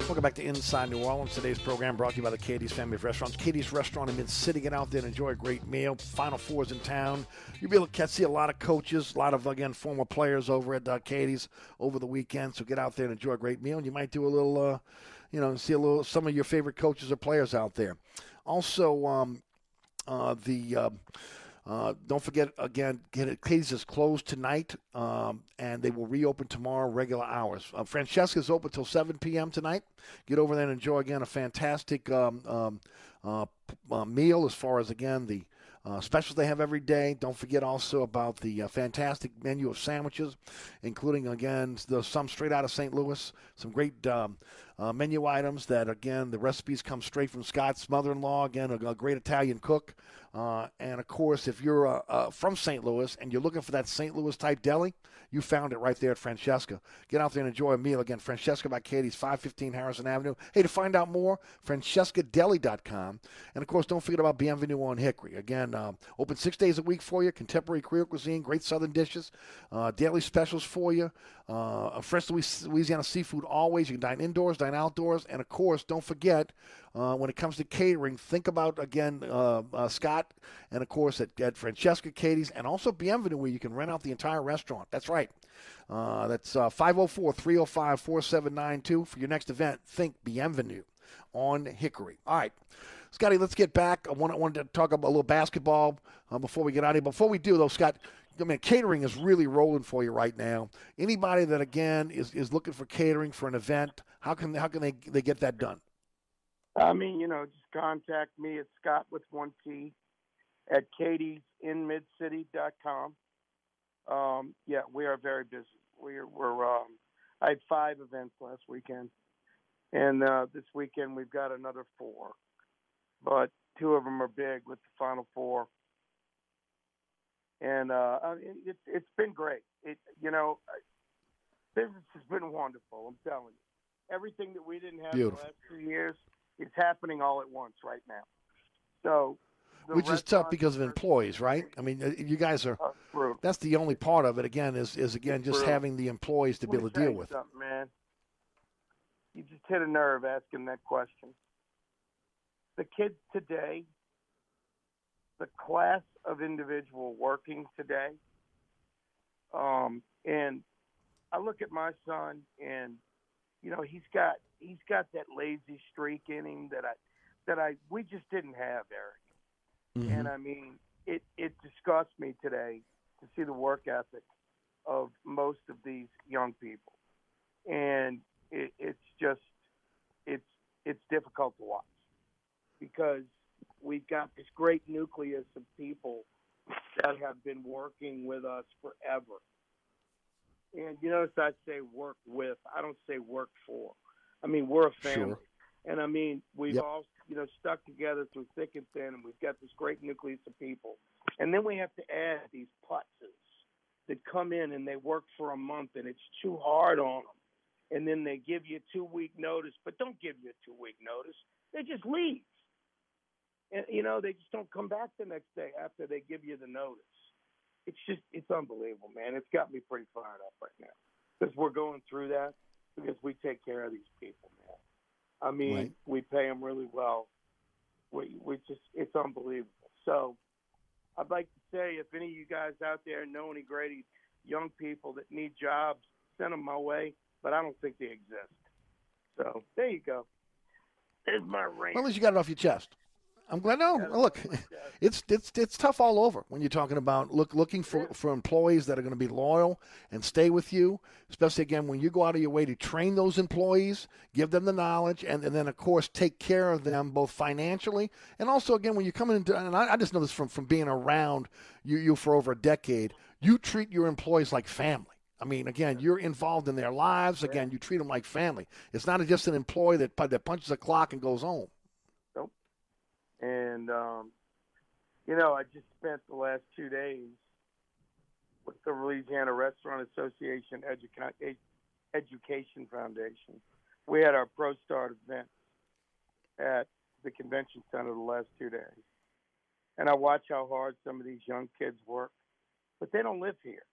Welcome back to Inside New Orleans. Today's program brought to you by the Katie's Family of Restaurants. Katie's Restaurant in Mid City. Get out there and enjoy a great meal. Final Fours in town. You'll be able to catch, see a lot of coaches, a lot of, again, former players over at uh, Katie's over the weekend. So get out there and enjoy a great meal. And you might do a little, uh, you know, see a little some of your favorite coaches or players out there. Also, um, uh, the. Uh, don't forget again. Katie's is closed tonight, um, and they will reopen tomorrow, regular hours. Uh, Francesca's open till 7 p.m. tonight. Get over there and enjoy again a fantastic um, um, uh, uh, meal as far as again the uh, specials they have every day. Don't forget also about the uh, fantastic menu of sandwiches, including again the, some straight out of St. Louis, some great um, uh, menu items that again the recipes come straight from Scott's mother-in-law. Again, a, a great Italian cook, uh, and of course, if you're uh, uh, from St. Louis and you're looking for that St. Louis type deli, you found it right there at Francesca. Get out there and enjoy a meal again. Francesca by Katie's, 515 Harrison Avenue. Hey, to find out more, francescadeli.com, and of course, don't forget about Bienvenue on Hickory. Again, um, open six days a week for you. Contemporary Creole cuisine, great Southern dishes, uh, daily specials for you. Uh, fresh Louisiana seafood always. You can dine indoors, dine outdoors, and of course, don't forget uh, when it comes to catering, think about again uh, uh, Scott, and of course at, at Francesca Katie's, and also Bienvenue, where you can rent out the entire restaurant. That's right. Uh, that's 504 305 4792 for your next event. Think Bienvenue on Hickory. All right. Scotty, let's get back. I wanted, wanted to talk about a little basketball uh, before we get out of here. Before we do, though, Scott, I mean, catering is really rolling for you right now. Anybody that again is, is looking for catering for an event, how can how can they they get that done? I mean, you know, just contact me at Scott with one T at katie'sinmidcity.com. Um, yeah, we are very busy. We're we're um, I had five events last weekend, and uh, this weekend we've got another four, but two of them are big with the final four and uh, it's it's been great. It you know, business has been wonderful. I'm telling you, everything that we didn't have Beautiful. the last two years is happening all at once right now. So, which is tough because of employees, right? I mean, uh, you guys are. That's the only part of it. Again, is is again just brutal. having the employees to be able to deal with. something, man. You just hit a nerve asking that question. The kids today, the class of individual working today, um, and I look at my son, and you know he's got he's got that lazy streak in him that I that I we just didn't have, Eric. Mm-hmm. And I mean, it it disgusts me today to see the work ethic of most of these young people, and it, it's just it's it's difficult to watch because we've got this great nucleus of people that have been working with us forever. And you notice I say work with, I don't say work for. I mean, we're a family. Sure. And I mean, we've Yep. all, you know, stuck together through thick and thin, and we've got this great nucleus of people. And then we have to add these putzes that come in and they work for a month and it's too hard on them, and then they give you a two week notice, but don't give you a two week notice. They just leave, and you know they just don't come back the next day after they give you the notice. It's just it's unbelievable, man. It's got me pretty fired up right now because we're going through that because we take care of these people, man. I mean, Right. we pay them really well. We we just it's unbelievable. So I'd like to say if any of you guys out there know any great young people that need jobs, send them my way. But I don't think they exist. So there you go. There's my rant. Well, at least you got it off your chest. I'm glad. No, look, it's it's it's tough all over when you're talking about look looking for for employees that are going to be loyal and stay with you. Especially again when you go out of your way to train those employees, give them the knowledge, and, and then of course take care of them both financially and also again when you're coming into. And I, I just know this from from being around you you for over a decade. You treat your employees like family. I mean, again, you're involved in their lives. Again, you treat them like family. It's not just an employee that that punches a clock and goes home. And um, you know, I just spent the last two days with the Louisiana Restaurant Association Educa- Education Foundation. We had our Pro Start event at the convention center the last two days, and I watch how hard some of these young kids work, but they don't live here.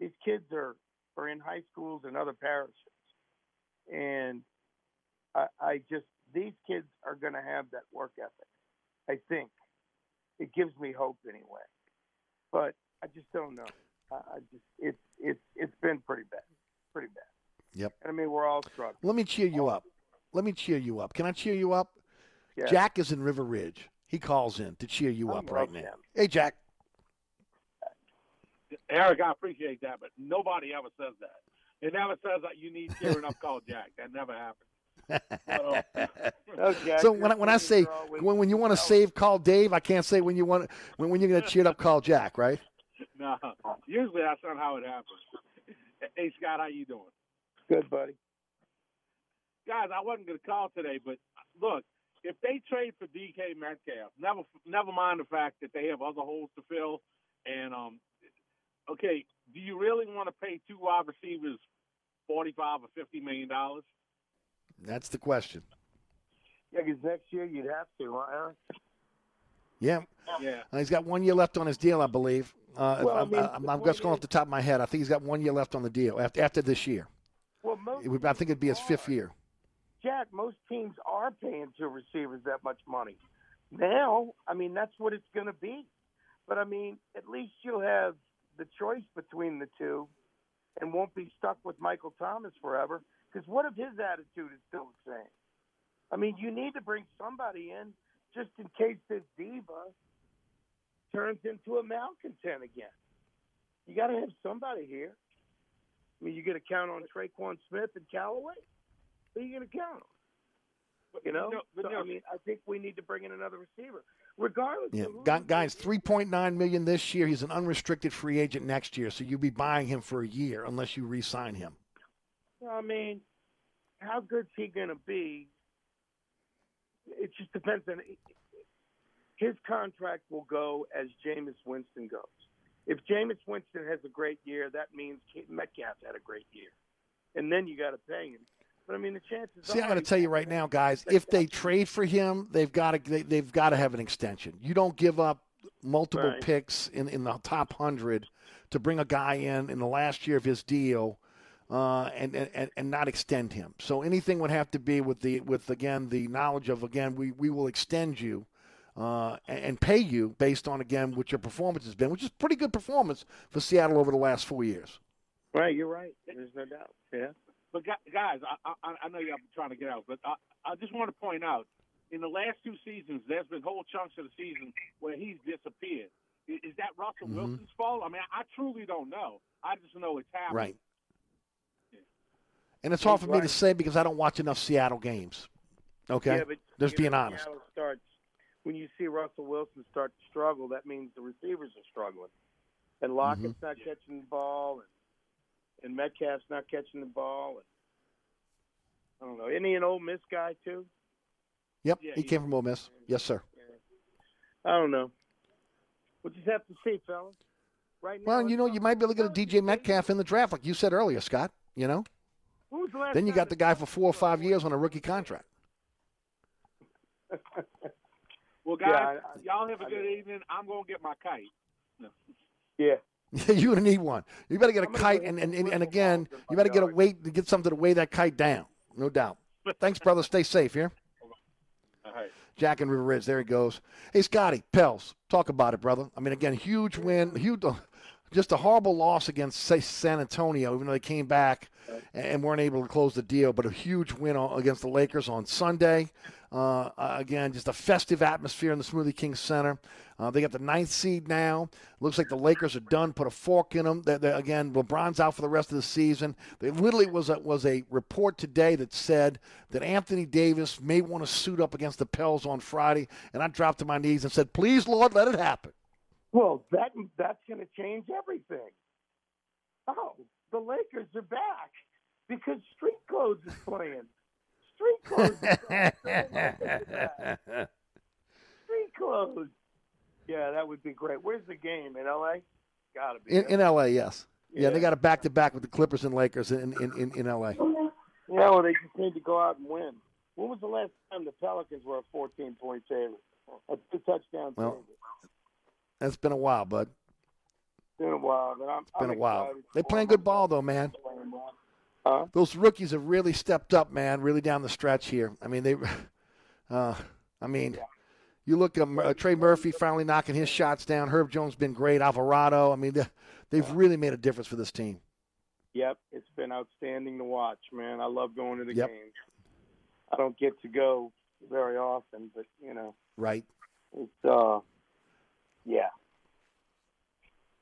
These kids are are in high schools and other parishes, and I, I just these kids are going to have that work ethic. I think it gives me hope anyway, but I just don't know. I, I just it's it's it's been pretty bad, pretty bad. Yep. And I mean, we're all struggling. Let me cheer you up. Let me cheer you up. Can I cheer you up? Yeah. Jack is in River Ridge. He calls in to cheer you I up right now. him. Hey, Jack. Eric, I appreciate that, but nobody ever says that. It never says that you need cheering up call Jack. That never happens. Okay. So when I, when I say when, when you want to save, call Dave. I can't say when you want when when you're going to cheer up, call Jack, right? no, usually that's not how it happens. Hey Scott, how you doing? Good, buddy. Guys, I wasn't going to call today, but look, if they trade for DK Metcalf, never never mind the fact that they have other holes to fill, and um, okay, do you really want to pay two wide receivers forty-five or fifty million dollars? That's the question. Yeah, because next year you'd have to, huh, Aaron? Yeah. Yeah. Uh, he's got one year left on his deal, I believe. Uh, Well, I I'm, mean, I'm, I'm just going off the top of my head. I think he's got one year left on the deal after after this year. Well, most It would, I think it'd be his fifth year. Jack, most teams are paying two receivers that much money. Now, I mean, that's what it's going to be. But I mean, at least you'll have the choice between the two and won't be stuck with Michael Thomas forever. Because what if his attitude is still the same? I mean, you need to bring somebody in just in case this diva turns into a malcontent again. You got to have somebody here. I mean, you got to count on Tre'Quan Smith and Callaway. Who are you going to count on? You know, No, but so, no. I mean, I think we need to bring in another receiver, regardless. Yeah, of guys, three point nine million this year. He's an unrestricted free agent next year, so you'll be buying him for a year unless you re-sign him. I mean, how good's he going to be? It just depends on his contract. Will go as Jameis Winston goes. If Jameis Winston has a great year, that means Metcalf had a great year, and then you got to pay him. But I mean, the chances See, I'm going to tell you right now, guys. If they trade for him, they've got to they, they've got to have an extension. You don't give up multiple Right. picks in in the top hundred to bring a guy in in the last year of his deal. Uh, and, and and not extend him. So anything would have to be with the with again the knowledge of again we, we will extend you, uh, and, pay you based on again what your performance has been, which is pretty good performance for Seattle over the last four years. Right, you're right. There's no doubt. Yeah. But guys, I, I, I know you're trying to get out, but I, I just want to point out, in the last two seasons, there's been whole chunks of the season where he's disappeared. Is, that Russell Mhm. Wilson's fault? I mean, I truly don't know. I just know it's happening. Right. And it's hard for me to say because I don't watch enough Seattle games. Okay, Yeah, but just being know, honest. Seattle Starts, when you see Russell Wilson start to struggle, that means the receivers are struggling, and Lockett's Mm-hmm. not catching the ball, and and Metcalf's not catching the ball, and I don't know. Isn't he an Ole Miss guy too? Yep, he came from Ole Miss. Yes, sir. I don't know. We'll just have to see, fellas. right now. Well, you know, you might be able to get a DJ Metcalf in the draft, like you said earlier, Scott. You know, Who's the last then you got the guy for four or five years on a rookie contract. Well, guys, Yeah, I- y'all have a good evening. I'm gonna get my kite. Yeah. You're gonna need one. You better get a kite, and, and, and, and again, you better get a weight to get something to weigh that kite down. No doubt. Thanks, brother. Stay safe here. All right. Jack and River Ridge. There he goes. Hey, Scotty Pels, talk about it, brother. I mean, again, huge win, huge, oh, just a horrible loss against San Antonio, even though they came back and weren't able to close the deal. But a huge win against the Lakers on Sunday. Uh, again, just a festive atmosphere in the Smoothie King Center. Uh, they got the ninth seed now. Looks like the Lakers are done. Put a fork in them. They're, they're- again, LeBron's out for the rest of the season. There literally was a, was a report today that said that Anthony Davis may want to suit up against the Pels on Friday. And I dropped to my knees and said, "Please, Lord, let it happen." Well, that that's going to change everything. Oh, the Lakers are back because Street Clothes is playing. Street Clothes. Street Clothes. Yeah, that would be great. Where's the game in L.A.? Gotta be In, in L.A., yes. Yeah, they got a back to back with the Clippers and Lakers in in, in, in L.A. Yeah, well, they just need to go out and win. When was the last time the Pelicans were a 14 point favorite? A two touchdown Well, favorite. That's been a while, bud. It's been a while, but I'm, It's been I'm a while. They playing good ball though, man. Huh? Those rookies have really stepped up, man. Really down the stretch here. I mean, they. Uh, I mean, you look at uh, Trey Murphy finally knocking his shots down. Herb Jones been great. Alvarado. I mean, they, they've really made a difference for this team. Yep, it's been outstanding to watch, man. I love going to the Yep. games. I don't get to go very often, but you know, Right. it's uh, yeah.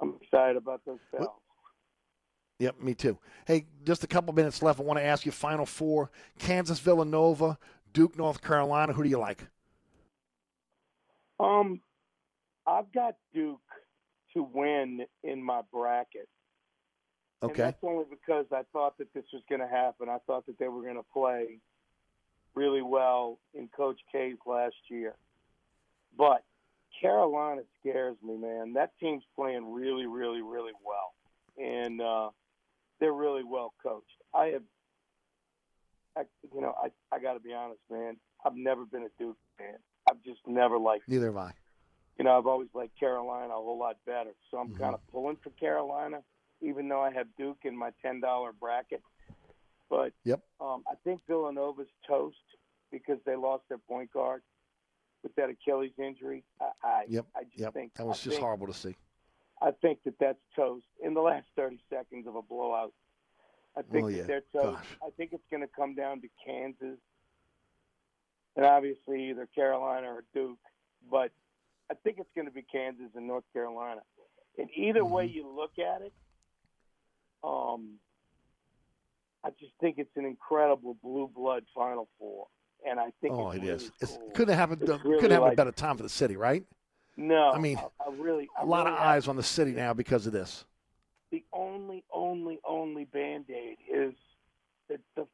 I'm excited about those Pels. Yep, me too. Hey, just a couple minutes left. I want to ask you final four: Kansas, Villanova, Duke, North Carolina. Who do you like? Um, I've got Duke to win in my bracket. And Okay. that's only because I thought that this was going to happen. I thought that they were going to play really well in Coach K's last year. But Carolina scares me, man. That team's playing really, really, really well. And uh, they're really well coached. I have, I, you know, I, I got to be honest, man. I've never been a Duke fan. I've just never liked Neither have I. you know, I've always liked Carolina a whole lot better. So I'm Mhm. kind of pulling for Carolina, even though I have Duke in my ten dollar bracket. But Yep. um, I think Villanova's toast because they lost their point guard with that Achilles injury. I, I, Yep. I just Yep. think That was I just think- horrible to see. I think that that's toast in the last 30 seconds of a blowout. I think Oh, that yeah. they're toast. Gosh. I think it's going to come down to Kansas and obviously either Carolina or Duke, but I think it's going to be Kansas and North Carolina. And either way Mm-hmm. you look at it, um, I just think it's an incredible blue blood Final Four, and I think Oh, it's it really cool. couldn't have happened. Really couldn't have like- a better time for the city, right? No, I mean, I, I really, I A lot really of eyes on the city now because of this. the only, only, only band aid is the the,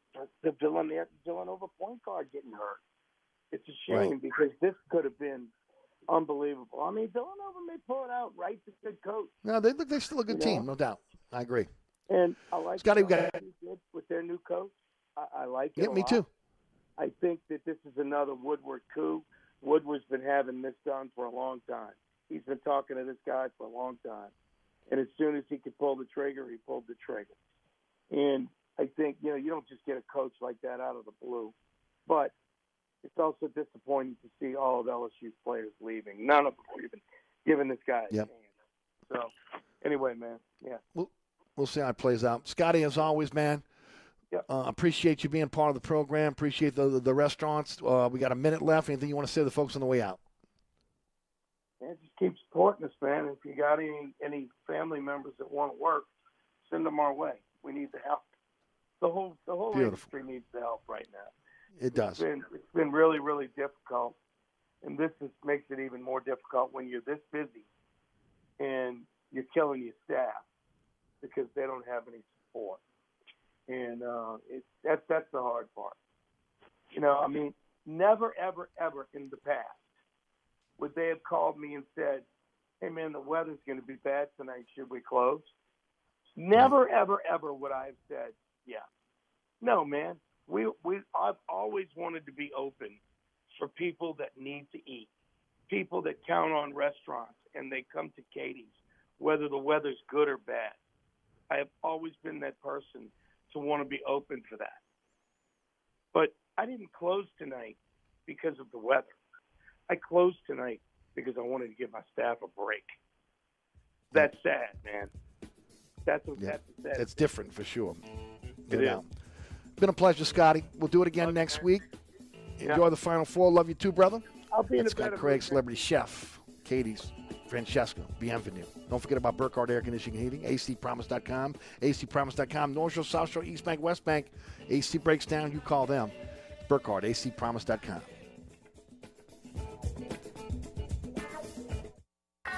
the Villanova, Villanova point guard getting hurt. It's a shame Right. because this could have been unbelievable. I mean, Villanova may pull it out. Right, the good coach, No, they look. They're still a good You know? team, no doubt. I agree. and I like Scotty, got- with their new coach. I, I like it. Yeah, me lot. too. I think that this is another Woodward coup. Woodward's been having this done for a long time. He's been talking to this guy for a long time. And as soon as he could pull the trigger, he pulled the trigger. And I think, you know, you don't just get a coach like that out of the blue. But it's also disappointing to see all of LSU's players leaving. None of them are even giving this guy a Yep. chance. So, anyway, man, yeah. We'll, we'll see how it plays out. Scotty, as always, man. Uh, appreciate you being part of the program. Appreciate the the, the restaurants. Uh, we got a minute left. Anything you want to say to the folks on the way out? And just keep supporting us, man. If you got any any family members that want to work, send them our way. We need the help. The whole the whole Beautiful. industry needs the help right now. It does. It's been it's been really really difficult, and this is, makes it even more difficult when you're this busy, and you're killing your staff because they don't have any support, and uh, it, that's that's the hard part. You know, I mean, never ever ever in the past would they have called me and said, hey man, the weather's going to be bad tonight. Should we close? Never, ever, ever would I have said, yeah. No, man. We we I've always wanted to be open for people that need to eat, people that count on restaurants and they come to Katie's, whether the weather's good or bad. I have always been that person to want to be open for that. But I didn't close tonight because of the weather. I closed tonight because I wanted to give my staff a break. That's mm. sad, man. That's a, Yeah, that's sad. it's different for sure. It No is. Been a pleasure, Scotty. We'll do it again next week. Enjoy Yeah. the Final Four. Love you too, brother. I'll be in That's a Scott Craig, celebrity chef. Katie's, Francesco, bienvenue. Don't forget about Burkhardt Air Conditioning Heating, acpromise.com, acpromise.com, North Shore, South Shore, East Bank, West Bank. AC breaks down, you call them. Burkhardt, acpromise.com.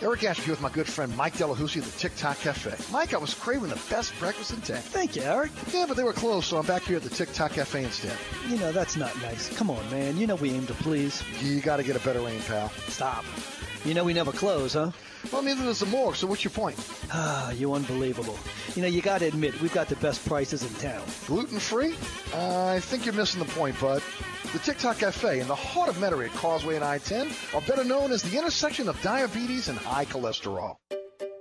Eric Asher here with my good friend Mike Delahousie at the Tic Tac Cafe. Mike, I was craving the best breakfast in town. Thank you, Eric. Yeah, but they were closed, so I'm back here at the Tic Tac Cafe instead. You know, that's not nice. Come on, man. You know we aim to please. You got to get a better aim, pal. Stop. You know we never close, huh? Well, neither does the morgue, so what's your point? Ah, you unbelievable. You know, you got to admit, we've got the best prices in town. Gluten free? Uh, I think you're missing the point, bud. The Tic Tac Cafe in the heart of Metairie at Causeway and I-10 are better known as the intersection of diabetes and high cholesterol.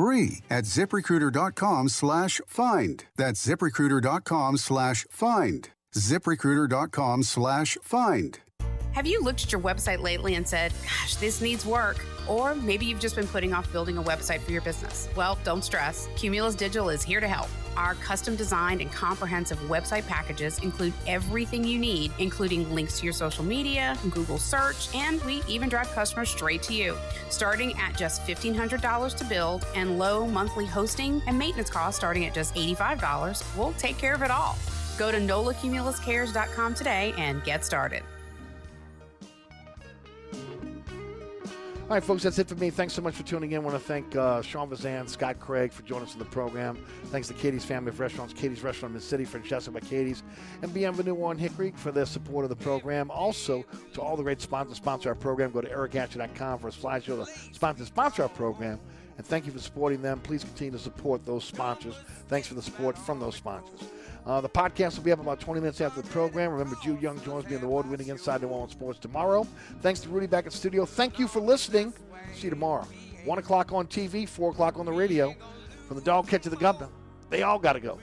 free at ziprecruiter.com slash find. That's ziprecruiter.com slash find. ziprecruiter.com slash find. Have you looked at your website lately and said, gosh, this needs work? Or maybe you've just been putting off building a website for your business. Well, don't stress. Cumulus Digital is here to help. Our custom designed and comprehensive website packages include everything you need, including links to your social media, Google search, and we even drive customers straight to you. Starting at just $1,500 to build and low monthly hosting and maintenance costs starting at just $85, we'll take care of it all. Go to nolacumuluscares.com today and get started. All right, folks, that's it for me. Thanks so much for tuning in. I want to thank uh, Sean Fazende, Scott Craig for joining us in the program. Thanks to Katie's family of restaurants, Katie's Restaurant in the City, Francesca by Katie's, and Bienvenue on Hickory for their support of the program. Also, to all the great sponsors sponsor our program, go to ericasher.com for a slideshow to sponsor, sponsor our program. And thank you for supporting them. Please continue to support those sponsors. Thanks for the support from those sponsors. Uh, the podcast will be up about 20 minutes after the program. Remember, Jude Young joins me in the award-winning Inside New Orleans Sports tomorrow. Thanks to Rudy back at studio. Thank you for listening. See you tomorrow. 1 o'clock on TV, 4 o'clock on the radio. From the dog catch to the governor, they all got to go.